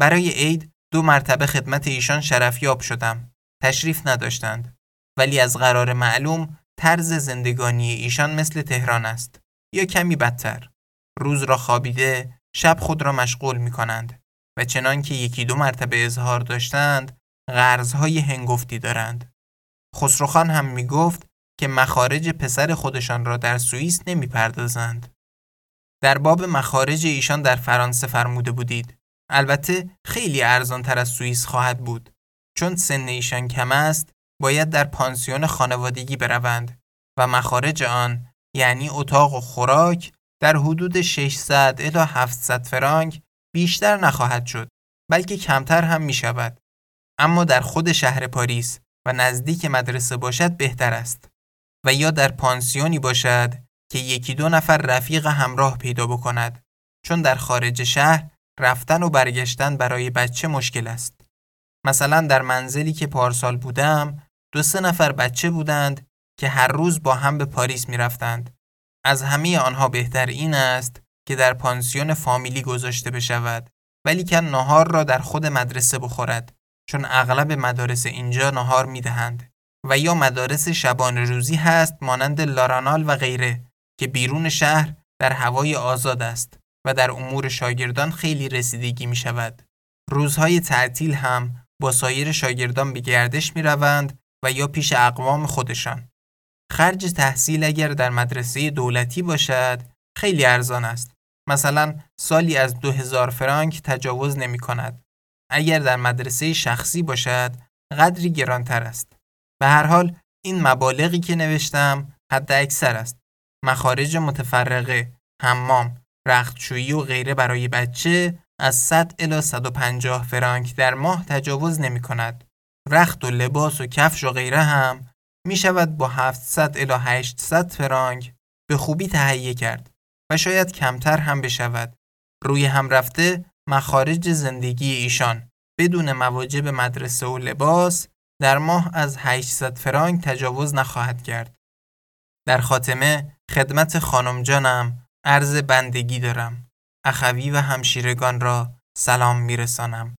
برای عید دو مرتبه خدمت ایشان شرفیاب شدم. تشریف نداشتند. ولی از قرار معلوم طرز زندگانی ایشان مثل تهران است. یا کمی بدتر. روز را خوابیده، شب خود را مشغول می کنند و چنان که یکی دو مرتبه اظهار داشتند، قرضهای هنگفتی دارند. خسروخان هم می گفت که مخارج پسر خودشان را در سوئیس نمی‌پردازند. در باب مخارج ایشان در فرانسه فرموده بودید. البته خیلی ارزان تر از سوئیس خواهد بود. چون سن ایشان کم است، باید در پانسیون خانوادگی بروند و مخارج آن یعنی اتاق و خوراک در حدود 600 الی 700 فرانک بیشتر نخواهد شد بلکه کمتر هم می شود. اما در خود شهر پاریس و نزدیک مدرسه باشد بهتر است و یا در پانسیونی باشد که یکی دو نفر رفیق همراه پیدا بکند چون در خارج شهر رفتن و برگشتن برای بچه مشکل است. مثلا در منزلی که پارسال بودم دو سه نفر بچه بودند که هر روز با هم به پاریس می رفتند. از همه آنها بهتر این است که در پانسیون فامیلی گذاشته بشود ولی که نهار را در خود مدرسه بخورد چون اغلب مدارس اینجا نهار می دهند و یا مدارس شبان روزی هست مانند لارانال و غیره که بیرون شهر در هوای آزاد است و در امور شاگردان خیلی رسیدگی می شود. روزهای تعطیل هم با سایر شاگردان به گردش می روند و یا پیش اقوام خودشان. خرج تحصیل اگر در مدرسه دولتی باشد خیلی ارزان است. مثلا سالی از 2000 فرانک تجاوز نمی کند. اگر در مدرسه شخصی باشد قدری گرانتر است. به هر حال این مبالغی که نوشتم حد اکثر است. مخارج متفرقه، حمام، رختشویی و غیره برای بچه از 100 الی 150 فرانک در ماه تجاوز نمی کند. رخت و لباس و کفش و غیره هم می شود با 700 الی 800 فرانک به خوبی تهیه کرد و شاید کمتر هم بشود. روی هم رفته مخارج زندگی ایشان بدون مواجب مدرسه و لباس در ماه از 800 فرانک تجاوز نخواهد کرد. در خاتمه خدمت خانم جانم عرض بندگی دارم. اخوی و همشیرگان را سلام میرسانم.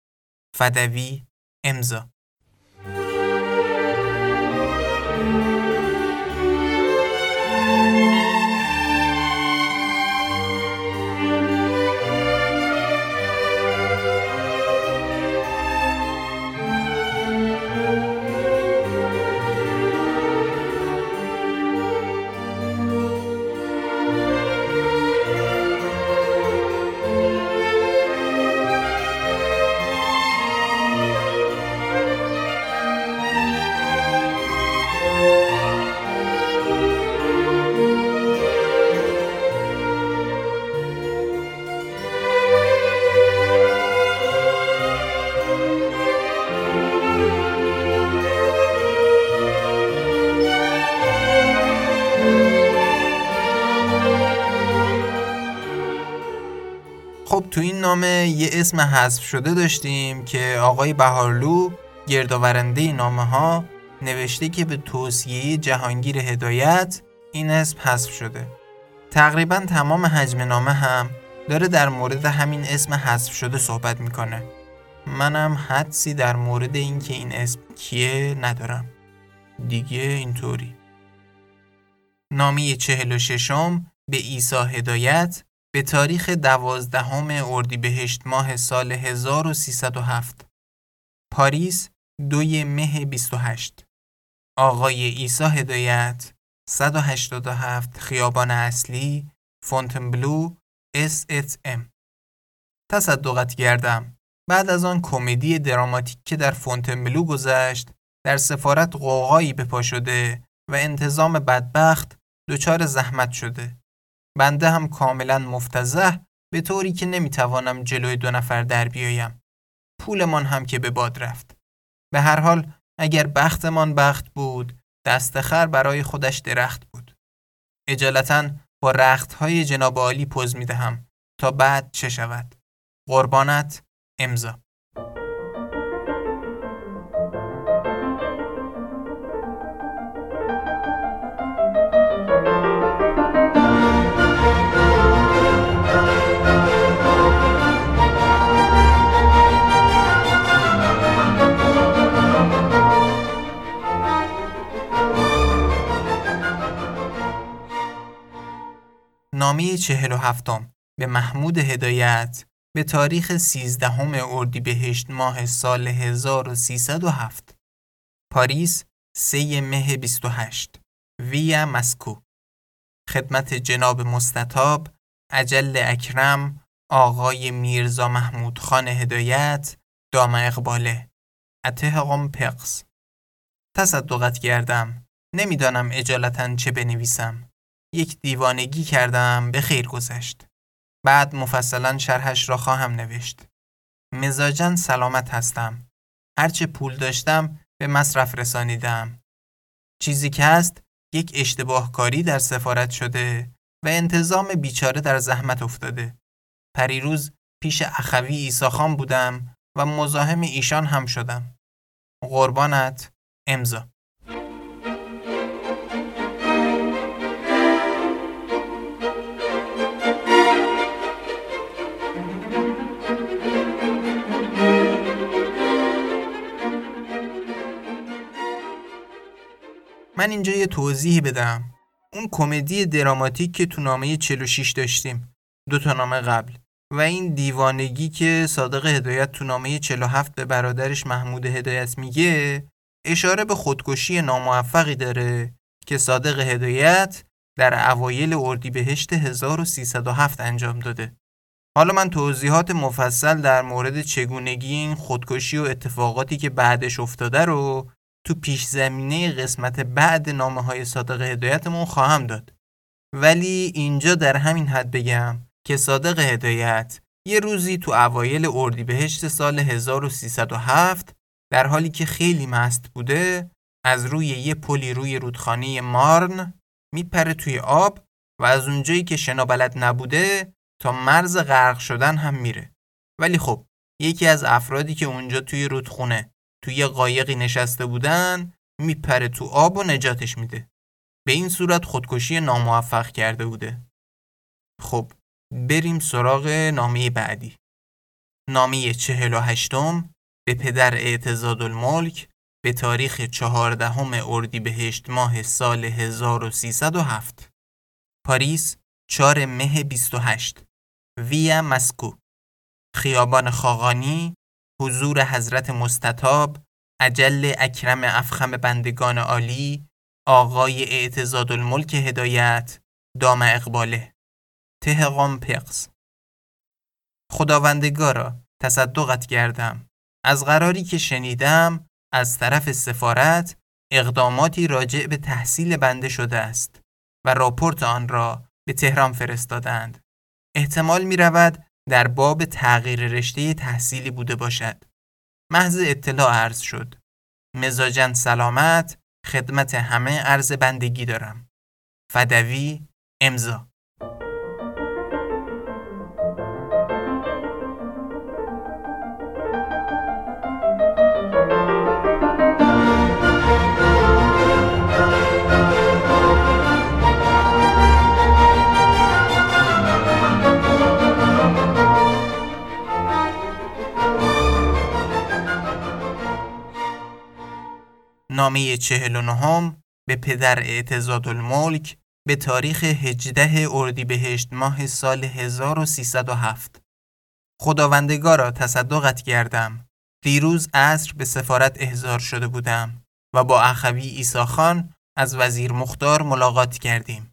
فدوی امضا تو این نامه یه اسم حذف شده داشتیم که آقای بهارلو گردآورنده نامه ها نوشته که به توصیه جهانگیر هدایت این اسم حذف شده. تقریبا تمام حجم نامه هم داره در مورد همین اسم حذف شده صحبت می‌کنه. منم حدسی در مورد اینکه این اسم کیه ندارم. دیگه اینطوری. نامی چهل و ششم به ایسا هدایت به تاریخ دوازدهم اردیبهشت ماه سال 1307 پاریس دوی مه 28 آقای عیسی هدایت 187 خیابان اصلی فونتنبلو S M تصدقت گردم بعد از آن کمدی دراماتیک که در فونتنبلو گذشت در سفارت غوغایی به پا شده و انتظام بدبخت دچار زحمت شده. بنده هم کاملا مفتزه به طوری که نمی‌توانم جلوی دو نفر در بیایم. پولمان هم که به باد رفت. به هر حال اگر بختمان بخت بود دست خر برای خودش درخت بود. اجالتا با رخت های جناب عالی پوز می دهم تا بعد چه شود. قربانت امضا نامه چهل و هفتم. به محمود هدایت. به تاریخ سیزدهم اردیبهشت ماه سال 1307 پاریس سه مه 28 ویا مسکو. خدمت جناب مستطاب عجل اکرم آقای میرزا محمود خان هدایت دام اقباله. اتهقم پقس. تصدقت کردم نمی‌دانم اجالتا چه بنویسم. یک دیوانگی کردم به خیر گذشت. بعد مفصلا شرحش را خواهم نوشت. مزاجن سلامت هستم. هرچه پول داشتم به مصرف رسانیدم. چیزی که هست یک اشتباه کاری در سفارت شده و انتظام بیچاره در زحمت افتاده. پریروز پیش اخوی ایساخان بودم و مزاحم ایشان هم شدم. قربانت امضا. من اینجا یه توضیحی بدم. اون کمدی دراماتیک که تو نامه 46 داشتیم. دو تا نامه قبل. و این دیوانگی که صادق هدایت تو نامه 47 به برادرش محمود هدایت میگه اشاره به خودکشی ناموفقی داره که صادق هدایت در اوایل اردیبهشت 1307 انجام داده. حالا من توضیحات مفصل در مورد چگونگی این خودکشی و اتفاقاتی که بعدش افتاده رو تو پیش زمینه قسمت بعد نامه های صادق هدایتمون خواهم داد. ولی اینجا در همین حد بگم که صادق هدایت یه روزی تو اوایل اردیبهشت سال 1307 در حالی که خیلی مست بوده از روی یه پلی روی رودخانه مارن میپره توی آب و از اونجایی که شنا بلد نبوده تا مرز غرق شدن هم میره. ولی خب یکی از افرادی که اونجا توی رودخونه توی قایقی نشسته بودن میپره تو آب و نجاتش میده. به این صورت خودکشی ناموفق کرده بوده. خب بریم سراغ نامه بعدی. نامه چهل و هشتم به پدر اعتزاد الملک به تاریخ چهاردهم اردیبهشت ماه سال 1307 پاریس 4 مه 28 ویا مسکو خیابان خاقانی حضور حضرت مستطاب عجل اکرم افخم بندگان عالی آقای اعتزاد الملک هدایت دام اقباله. تهقام پقس خداوندگارا تصدقت کردم. از قراری که شنیدم از طرف سفارت اقداماتی راجع به تحصیل بنده شده است و راپورت آن را به تهران فرستادند. احتمال می رود در باب تغییر رشته تحصیلی بوده باشد. محض اطلاع عرض شد. مزاجن سلامت خدمت همه عرض بندگی دارم. فدوی امضا نامه چهل و نهم به پدر اعتزاد الملک به تاریخ 18 اردیبهشت ماه سال 1307 خداوندگارا تصدقت کردم. دیروز عصر به سفارت احضار شده بودم و با اخوی ایسا خان از وزیر مختار ملاقات کردیم.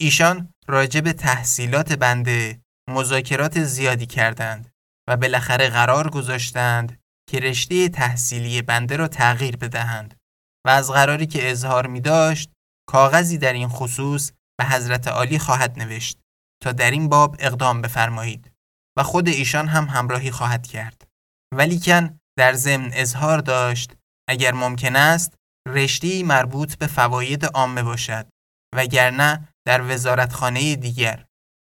ایشان راجع به تحصیلات بنده مذاکرات زیادی کردند و بالاخره قرار گذاشتند که رشته تحصیلی بنده را تغییر بدهند. و از قراری که اظهار می داشت کاغذی در این خصوص به حضرت عالی خواهد نوشت تا در این باب اقدام بفرمایید و خود ایشان هم همراهی خواهد کرد. ولیکن در ضمن اظهار داشت اگر ممکن است رشته مربوط به فواید عامه باشد وگرنه در وزارتخانه دیگر.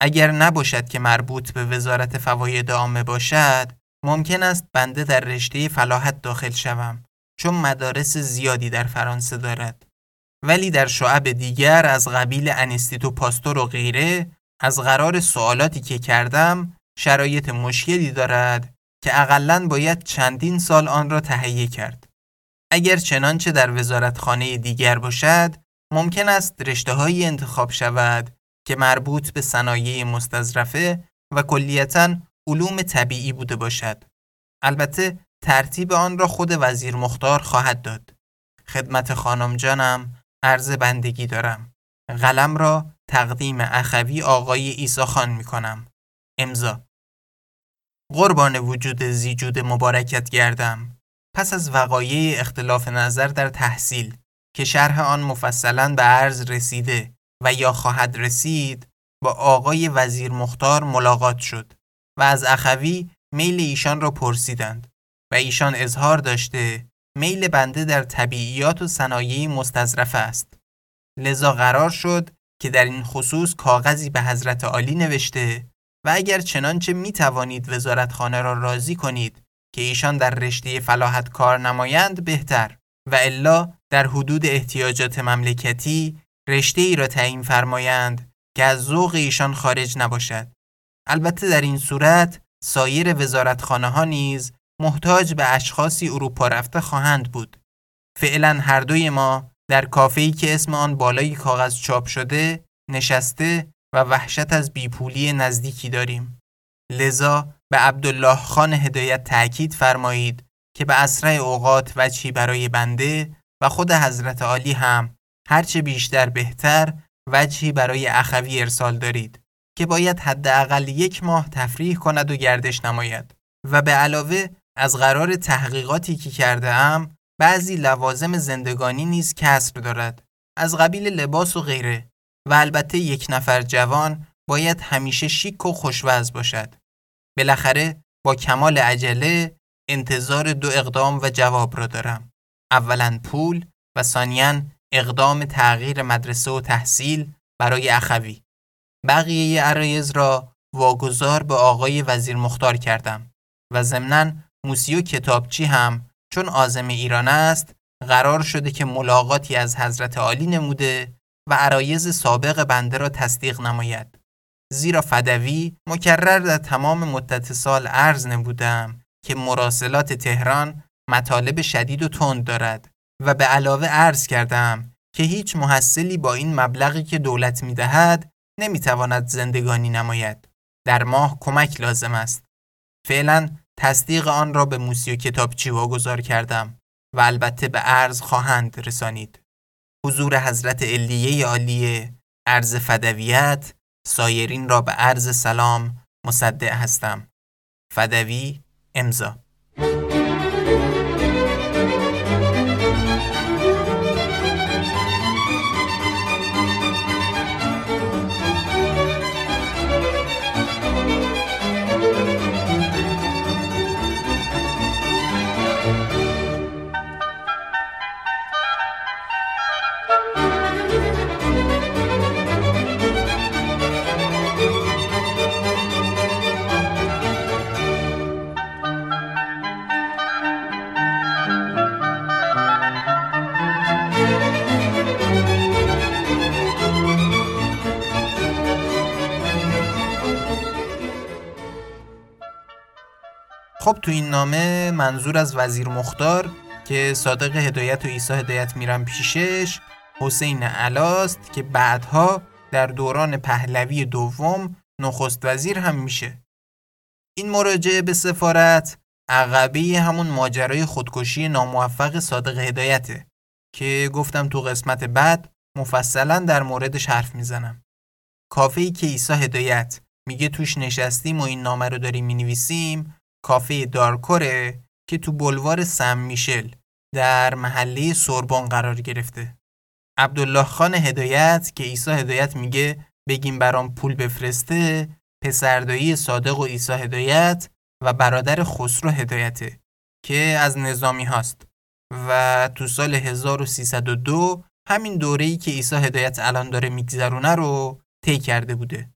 اگر نباشد که مربوط به وزارت فواید عامه باشد ممکن است بنده در رشته فلاحت داخل شوم. چون مدارس زیادی در فرانسه دارد. ولی در شعب دیگر از قبیل انستیتو پاستور و غیره از قرار سوالاتی که کردم شرایط مشکلی دارد که اقلا باید چندین سال آن را تهیه کرد. اگر چنانچه در وزارتخانه دیگر باشد ممکن است رشته های انتخاب شود که مربوط به صنایع مستظرفه و کلیتا علوم طبیعی بوده باشد. البته ترتیب آن را خود وزیر مختار خواهد داد. خدمت خانم جانم عرض بندگی دارم. قلم را تقدیم اخوی آقای ایسا خان می کنم. امضا. قربان وجود زیجود مبارکت گردم. پس از وقایع اختلاف نظر در تحصیل که شرح آن مفصلا به عرض رسیده و یا خواهد رسید با آقای وزیر مختار ملاقات شد و از اخوی میل ایشان را پرسیدند. و ایشان اظهار داشته میل بنده در طبیعیات و صنایع مستظرف است. لذا قرار شد که در این خصوص کاغذی به حضرت عالی نوشته و اگر چنانچه می توانید وزارتخانه را راضی کنید که ایشان در رشته فلاحت کار نمایند بهتر و الا در حدود احتیاجات مملکتی رشته ای را تعیین فرمایند که از ذوق ایشان خارج نباشد. البته در این صورت سایر وزارتخانه ها نیز محتاج به اشخاصی اروپا رفته خواهند بود. فعلا هر دوی ما در کافه‌ای که اسم آن بالای کاغذ چاپ شده نشسته و وحشت از بیپولی نزدیکی داریم. لذا به عبدالله خان هدایت تأکید فرمایید که به اسرع اوقات وچی برای بنده و خود حضرت عالی هم هرچه بیشتر بهتر وجهی برای اخوی ارسال دارید که باید حداقل یک ماه تفریح کند و گردش نماید و به علاوه از قرار تحقیقاتی که کرده ام بعضی لوازم زندگانی نیز کسر دارد. از قبیل لباس و غیره. و البته یک نفر جوان باید همیشه شیک و خوشوز باشد. بالاخره با کمال عجله انتظار دو اقدام و جواب را دارم. اولا پول و ثانیا اقدام تغییر مدرسه و تحصیل برای اخوی. بقیه عرایز را واگذار به آقای وزیر مختار کردم و ضمناً موسی و کتابچی هم چون آزم ایران است قرار شده که ملاقاتی از حضرت عالی نموده و عرایز سابق بنده را تصدیق نماید زیرا فدوی مکرر در تمام مدت سال عرض نمودم که مراسلات تهران مطالب شدید و تند دارد و به علاوه عرض کردم که هیچ محصلی با این مبلغی که دولت می دهد نمی تواند زندگانی نماید. در ماه کمک لازم است. فعلا تصدیق آن را به موسی و کتابچی واگذار کردم و البته به عرض خواهند رسانید. حضور حضرت علیه عالیه عرض فدویت سایرین را به عرض سلام مصدع هستم. فدوی امضا خب تو این نامه منظور از وزیر مختار که صادق هدایت و عیسی هدایت میرن پیشش حسین علاست که بعدها در دوران پهلوی دوم نخست وزیر هم میشه. این مراجعه به سفارت عقبه همون ماجرای خودکشی ناموفق صادق هدایته که گفتم تو قسمت بعد مفصلا در موردش حرف می‌زنم. کافه ای که عیسی هدایت میگه توش نشستیم و این نامه رو داریم می‌نویسیم کافه دارکوره که تو بلوار سم میشل در محله سوربون قرار گرفته. عبدالله خان هدایت که عیسی هدایت میگه بگیم برام پول بفرسته پسردایی صادق و عیسی هدایت و برادر خسرو هدایته که از نظامی هاست و تو سال 1302 همین دوره‌ای که عیسی هدایت الان داره میگذرونه رو طی کرده بوده.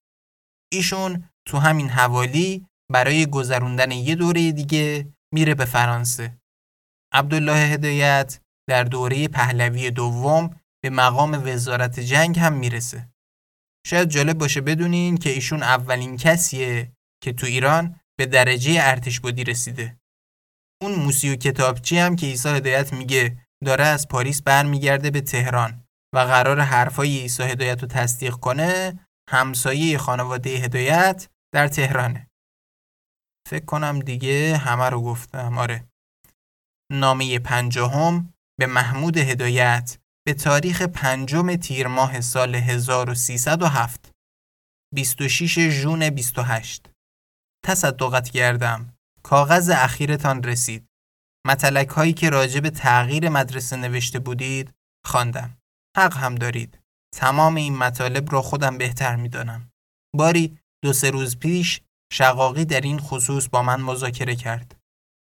ایشون تو همین حوالی برای گذروندن یه دوره دیگه میره به فرانسه. عبدالله هدایت در دوره پهلوی دوم به مقام وزارت جنگ هم می‌رسه. شاید جالب باشه بدونین که ایشون اولین کسیه که تو ایران به درجه ارتش بودی رسیده. اون موسی و کتابچی هم که عیسی هدایت میگه داره از پاریس برمیگرده به تهران و قرار حرفای عیسی هدایت رو تصدیق کنه همسایه خانواده هدایت در تهرانه. فکر کنم دیگه همه رو گفتم. آره. نامه پنجاهم به محمود هدایت به تاریخ پنجم تیر ماه سال 1307 26 ژون 28 تصدقت کردم. کاغذ اخیرتان رسید. مطلک هایی که راجع به تغییر مدرسه نوشته بودید خواندم. حق هم دارید. تمام این مطالب را خودم بهتر می‌دانم. باری دو سه روز پیش شقاقی در این خصوص با من مذاکره کرد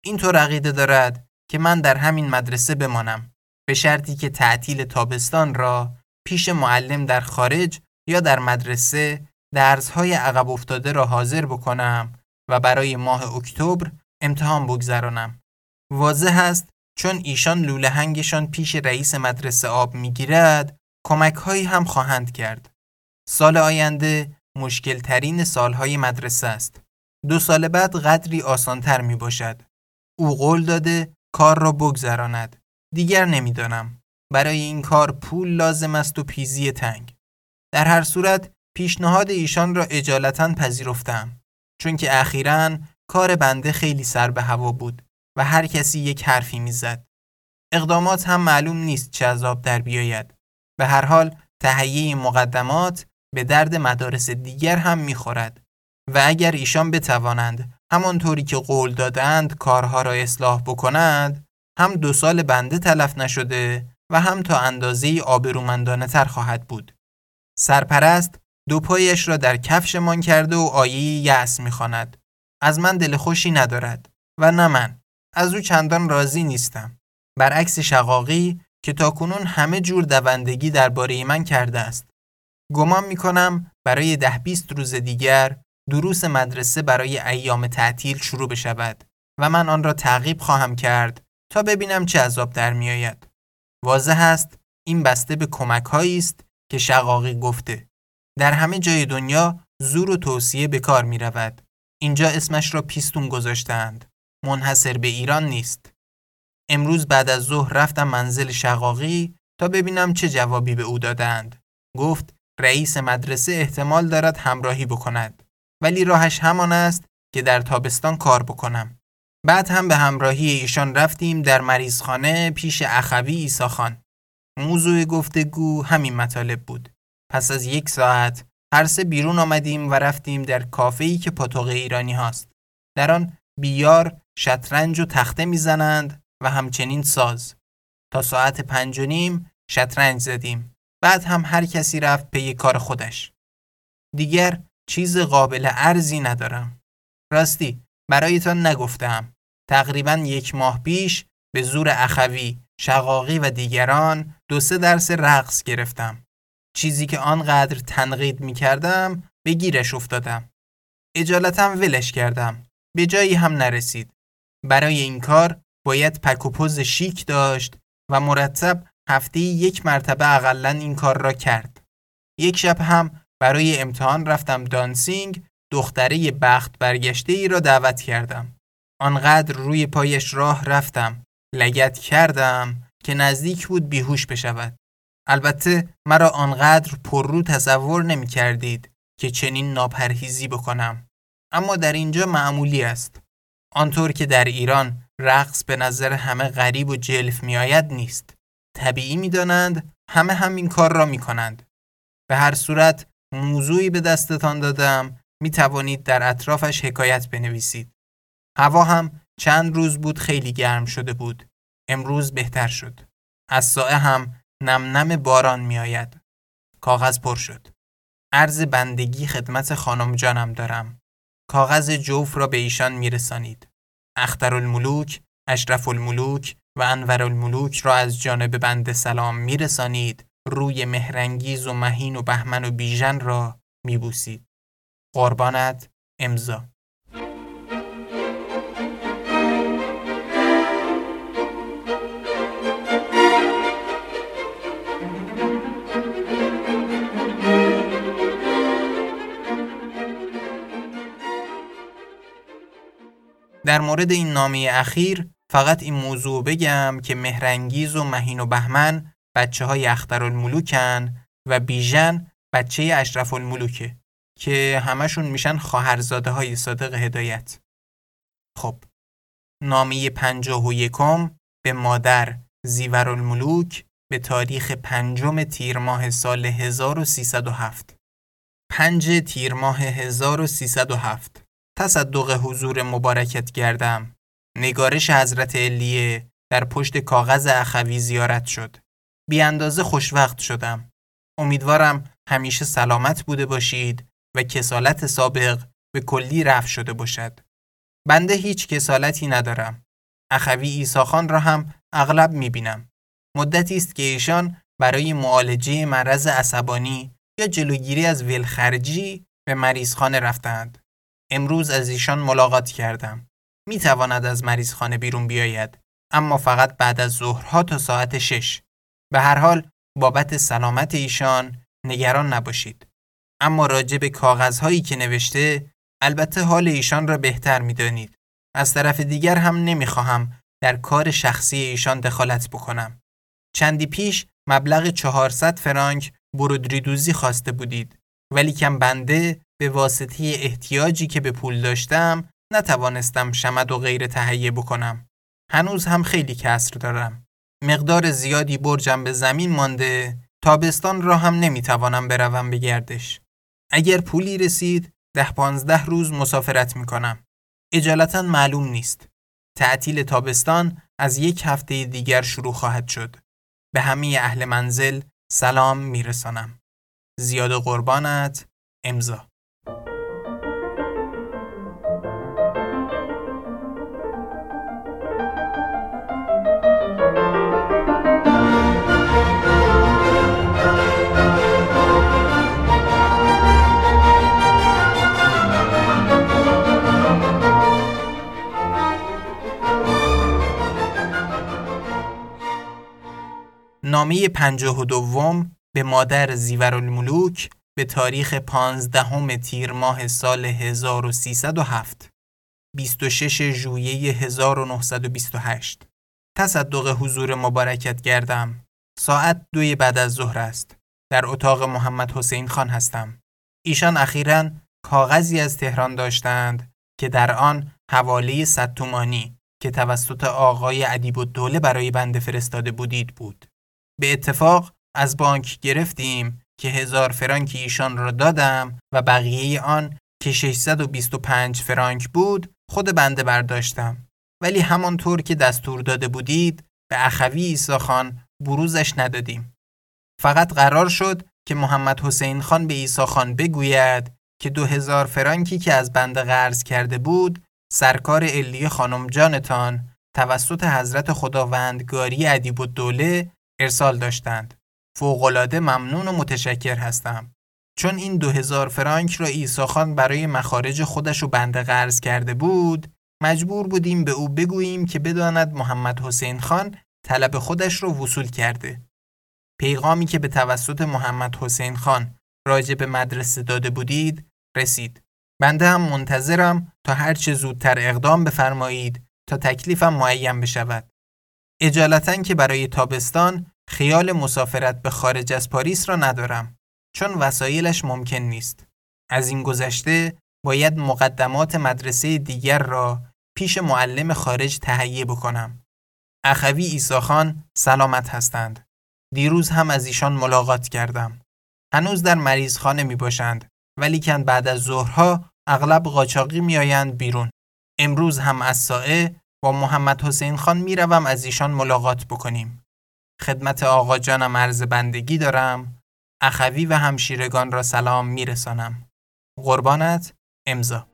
اینطور عقیده دارد که من در همین مدرسه بمانم به شرطی که تعطیل تابستان را پیش معلم در خارج یا در مدرسه درسهای عقب افتاده را حاضر بکنم و برای ماه اکتبر امتحان بگذرانم. واضح است چون ایشان لوله هنگشان پیش رئیس مدرسه آب می‌گیرد کمک هایی هم خواهند کرد. سال آینده مشکل ترین سالهای مدرسه است. دو سال بعد قدری آسانتر می باشد. او قول داده کار را بگذراند. دیگر نمی‌دانم. برای این کار پول لازم است و پیزی تنگ. در هر صورت پیشنهاد ایشان را اجالتا پذیرفتم چون که اخیرا کار بنده خیلی سر به هوا بود و هر کسی یک حرفی می‌زد. اقدامات هم معلوم نیست چه عذاب در بیاید. به هر حال تهیه مقدمات به درد مدارس دیگر هم می‌خورد و اگر ایشان بتوانند همانطوری که قول دادند کارها را اصلاح بکنند هم دو سال بنده تلف نشده و هم تا اندازه آبرومندانه تر خواهد بود. سرپرست دو پایش را در کفشمان کرده و آیه یأس می‌خواند. از من دل خوشی ندارد و نه من. از او چندان راضی نیستم. برعکس شقاقی که تاکنون همه جور دوندگی درباره من کرده است. گمان می کنم برای ده بیست روز دیگر دروس مدرسه برای ایام تعطیل شروع بشود و من آن را تعقیب خواهم کرد تا ببینم چه عذاب در می آید. واضح است این بسته به کمک است که شقاقی گفته. در همه جای دنیا زور و توصیه به کار می رود. اینجا اسمش را پیستون گذاشتند. منحصر به ایران نیست. امروز بعد از ظهر رفتم منزل شقاقی تا ببینم چه جوابی به او دادند. گفت رئیس مدرسه احتمال دارد همراهی بکند. ولی راهش همان است که در تابستان کار بکنم. بعد هم به همراهی ایشان رفتیم در مریضخانه پیش اخوی ایساخان. موضوع گفتگو همین مطالب بود. پس از یک ساعت هر سه بیرون آمدیم و رفتیم در کافه‌ای که پاتوق ایرانی هاست. در آن بیار شطرنج و تخته می‌زنند و همچنین ساز. تا ساعت پنج و نیم شطرنج زدیم. بعد هم هر کسی رفت پی کار خودش. دیگر چیز قابل ارزی ندارم. راستی برایتان نگفتم. تقریبا یک ماه پیش به زور اخوی، شقاقی و دیگران دو سه درس رقص گرفتم. چیزی که آنقدر تنقید می کردم به گیرش افتادم. اجالتم ولش کردم. به جایی هم نرسید. برای این کار باید پک شیک داشت و مرتب هفته یک مرتبه اقلا این کار را کرد. یک شب هم برای امتحان رفتم دانسینگ دختره بخت برگشته ای را دعوت کردم. آنقدر روی پایش راه رفتم. لگت کردم که نزدیک بود بیهوش بشود. البته مرا آنقدر پررو تصور نمی کردید که چنین ناپرهیزی بکنم. اما در اینجا معمولی است. آنطور که در ایران رقص به نظر همه غریب و جلف می آید نیست. طبیعی می دانند همه همین کار را می کنند. به هر صورت موضوعی به دستتان دادم می توانید در اطرافش حکایت بنویسید. هوا هم چند روز بود خیلی گرم شده بود. امروز بهتر شد. از سائه هم نم نم باران می آید. کاغذ پر شد. عرض بندگی خدمت خانم جانم دارم. کاغذ جوف را به ایشان می رسانید. اختر اشرف الملوک و انور الملوک را از جانب بند سلام می رسانید. روی مهرنگیز و مهین و بهمن و بیژن را می بوسید. قربانت امضا در مورد این نامه اخیر فقط این موضوع بگم که مهرنگیز و مهین و بهمن بچه های اختر الملوکن و بیژن بچه اشرف الملوکه که همشون میشن خواهرزاده های صادق هدایت. خب نامه پنجاه و یکم به مادر زیور الملوک به تاریخ پنجم تیر ماه سال 1307 پنج تیر ماه 1307 تصدق حضور مبارکت گردم. نگارش حضرت علیه در پشت کاغذ اخوی زیارت شد. بی اندازه خوشوقت شدم. امیدوارم همیشه سلامت بوده باشید و کسالت سابق به کلی رفع شده باشد. بنده هیچ کسالتی ندارم. اخوی ایساخان را هم اغلب می‌بینم. مدتی است که ایشان برای معالجه مرض عصبانی یا جلوگیری از ولخرجی به مریضخانه رفتند. امروز از ایشان ملاقات کردم. می تواند از مریضخانه بیرون بیاید اما فقط بعد از ظهرها تا ساعت شش. به هر حال بابت سلامت ایشان نگران نباشید. اما راجع به کاغذهایی که نوشته البته حال ایشان را بهتر می دانید. از طرف دیگر هم نمی‌خواهم در کار شخصی ایشان دخالت بکنم. چندی پیش مبلغ 400 فرانک برودریدوزی خواسته بودید ولی کم بنده به واسطه احتیاجی که به پول داشتم نتوانستم شمد و غیر تهیه بکنم. هنوز هم خیلی کسر دارم. مقدار زیادی برجم به زمین مانده تابستان را هم نمی‌توانم بروم به گردش. اگر پولی رسید ده پانزده روز مسافرت می‌کنم. اجالتا معلوم نیست. تعطیل تابستان از یک هفته دیگر شروع خواهد شد. به همه اهل منزل سلام میرسانم. زیاد قربانت امضا نامه پنجاه و دوم به مادر زیورالملوک به تاریخ پانزدهم تیر ماه سال 1307 26 ژوئیه 1928 تصدق حضور مبارکت گردم. ساعت دوی بعد از ظهر است. در اتاق محمد حسین خان هستم. ایشان اخیرا کاغذی از تهران داشتند که در آن حواله صد تومانی که توسط آقای ادیب الدوله برای بنده فرستاده بودید بود. به اتفاق از بانک گرفتیم که هزار فرانک ایشان را دادم و بقیه آن که 625 فرانک بود خود بنده برداشتم. ولی همانطور که دستور داده بودید به اخوی ایساخان بروزش ندادیم. فقط قرار شد که محمد حسین خان به ایسا خان بگوید که دو هزار فرانکی که از بنده قرض کرده بود سرکار علی خانم جانتان توسط حضرت خداوندگاری ادیب الدوله ارسال داشتند. فوقالعاده ممنون و متشکر هستم. چون این دو هزار فرانک را ایساخان برای مخارج خودش و بنده قرض کرده بود مجبور بودیم به او بگوییم که بداند محمد حسین خان طلب خودش را وصول کرده. پیغامی که به توسط محمد حسین خان راجع به مدرسه داده بودید رسید. بنده هم منتظرم تا هرچه زودتر اقدام بفرمایید تا تکلیفم معین بشود. اجالتا که برای تابستان خیال مسافرت به خارج از پاریس را ندارم چون وسایلش ممکن نیست. از این گذشته باید مقدمات مدرسه دیگر را پیش معلم خارج تهیه بکنم. اخوی ایساخان سلامت هستند. دیروز هم از ایشان ملاقات کردم. هنوز در مریضخانه می باشند ولی کن بعد از ظهرها اغلب قاچاقی میآیند بیرون. امروز هم از سائه با محمد حسین خان می‌روم از ایشان ملاقات بکنیم. خدمت آقا جانم عرض بندگی دارم. اخوی و همشیرگان را سلام میرسانم. قربانت امضا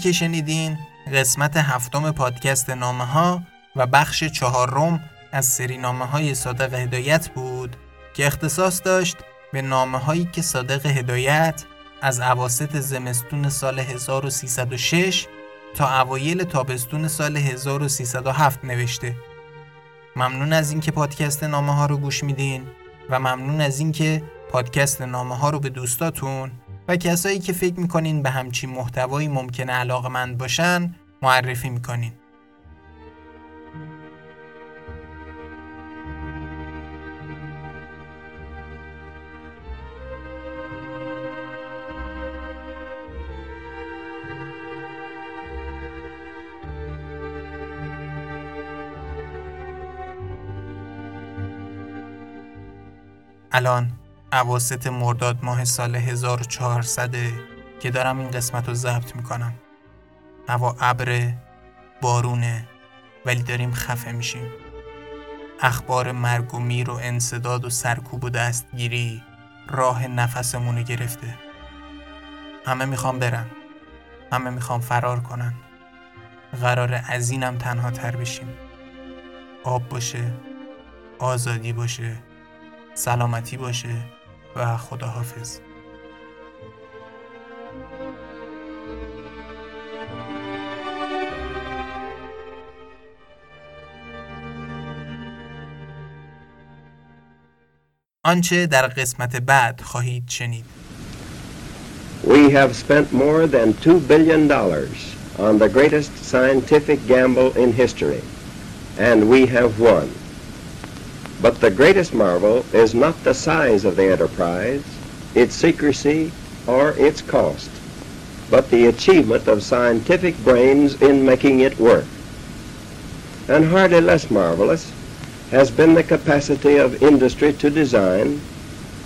که شنیدین قسمت هفتم پادکست نامه ها و بخش چهارم از سری نامه های صادق هدایت بود که اختصاص داشت به نامه هایی که صادق هدایت از عواست زمستون سال 1306 تا اوایل تابستون سال 1307 نوشته. ممنون از اینکه پادکست نامه ها رو گوش میدین و ممنون از اینکه پادکست نامه ها رو به دوستاتون و کسایی که فکر می‌کنین به همچین محتوایی ممکنه علاقمند باشن معرفی می‌کنین. الان عواست مرداد ماه سال 1400 که دارم این قسمت رو ضبط می‌کنم. هوا ابر بارونه ولی داریم خفه میشیم. اخبار مرگ و میر و انصداد و سرکوب و دستگیری راه نفسمون رو گرفته. همه می‌خوام برن. همه می‌خوام فرار کنن. قرار از اینم تنها تر بشیم. آب باشه آزادی باشه سلامتی باشه. و خداحافظ آنچه در قسمت بعد خواهید شنید
We have spent more than $2 billion on the greatest scientific gamble in history, and we have won. But the greatest marvel is not the size of the enterprise, its secrecy, or its cost, but the achievement of scientific brains in making it work. And hardly less marvelous has been the capacity of industry to design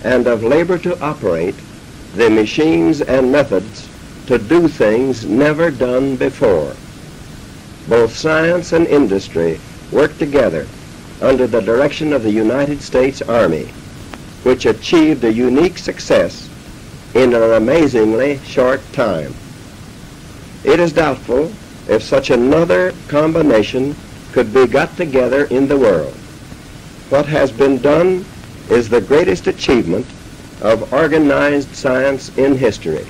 and of labor to operate the machines and methods to do things never done before. Both science and industry work together under the direction of the United States Army, which achieved a unique success in an amazingly short time. It is doubtful if such another combination could be got together in the world. What has been done is the greatest achievement of organized science in history.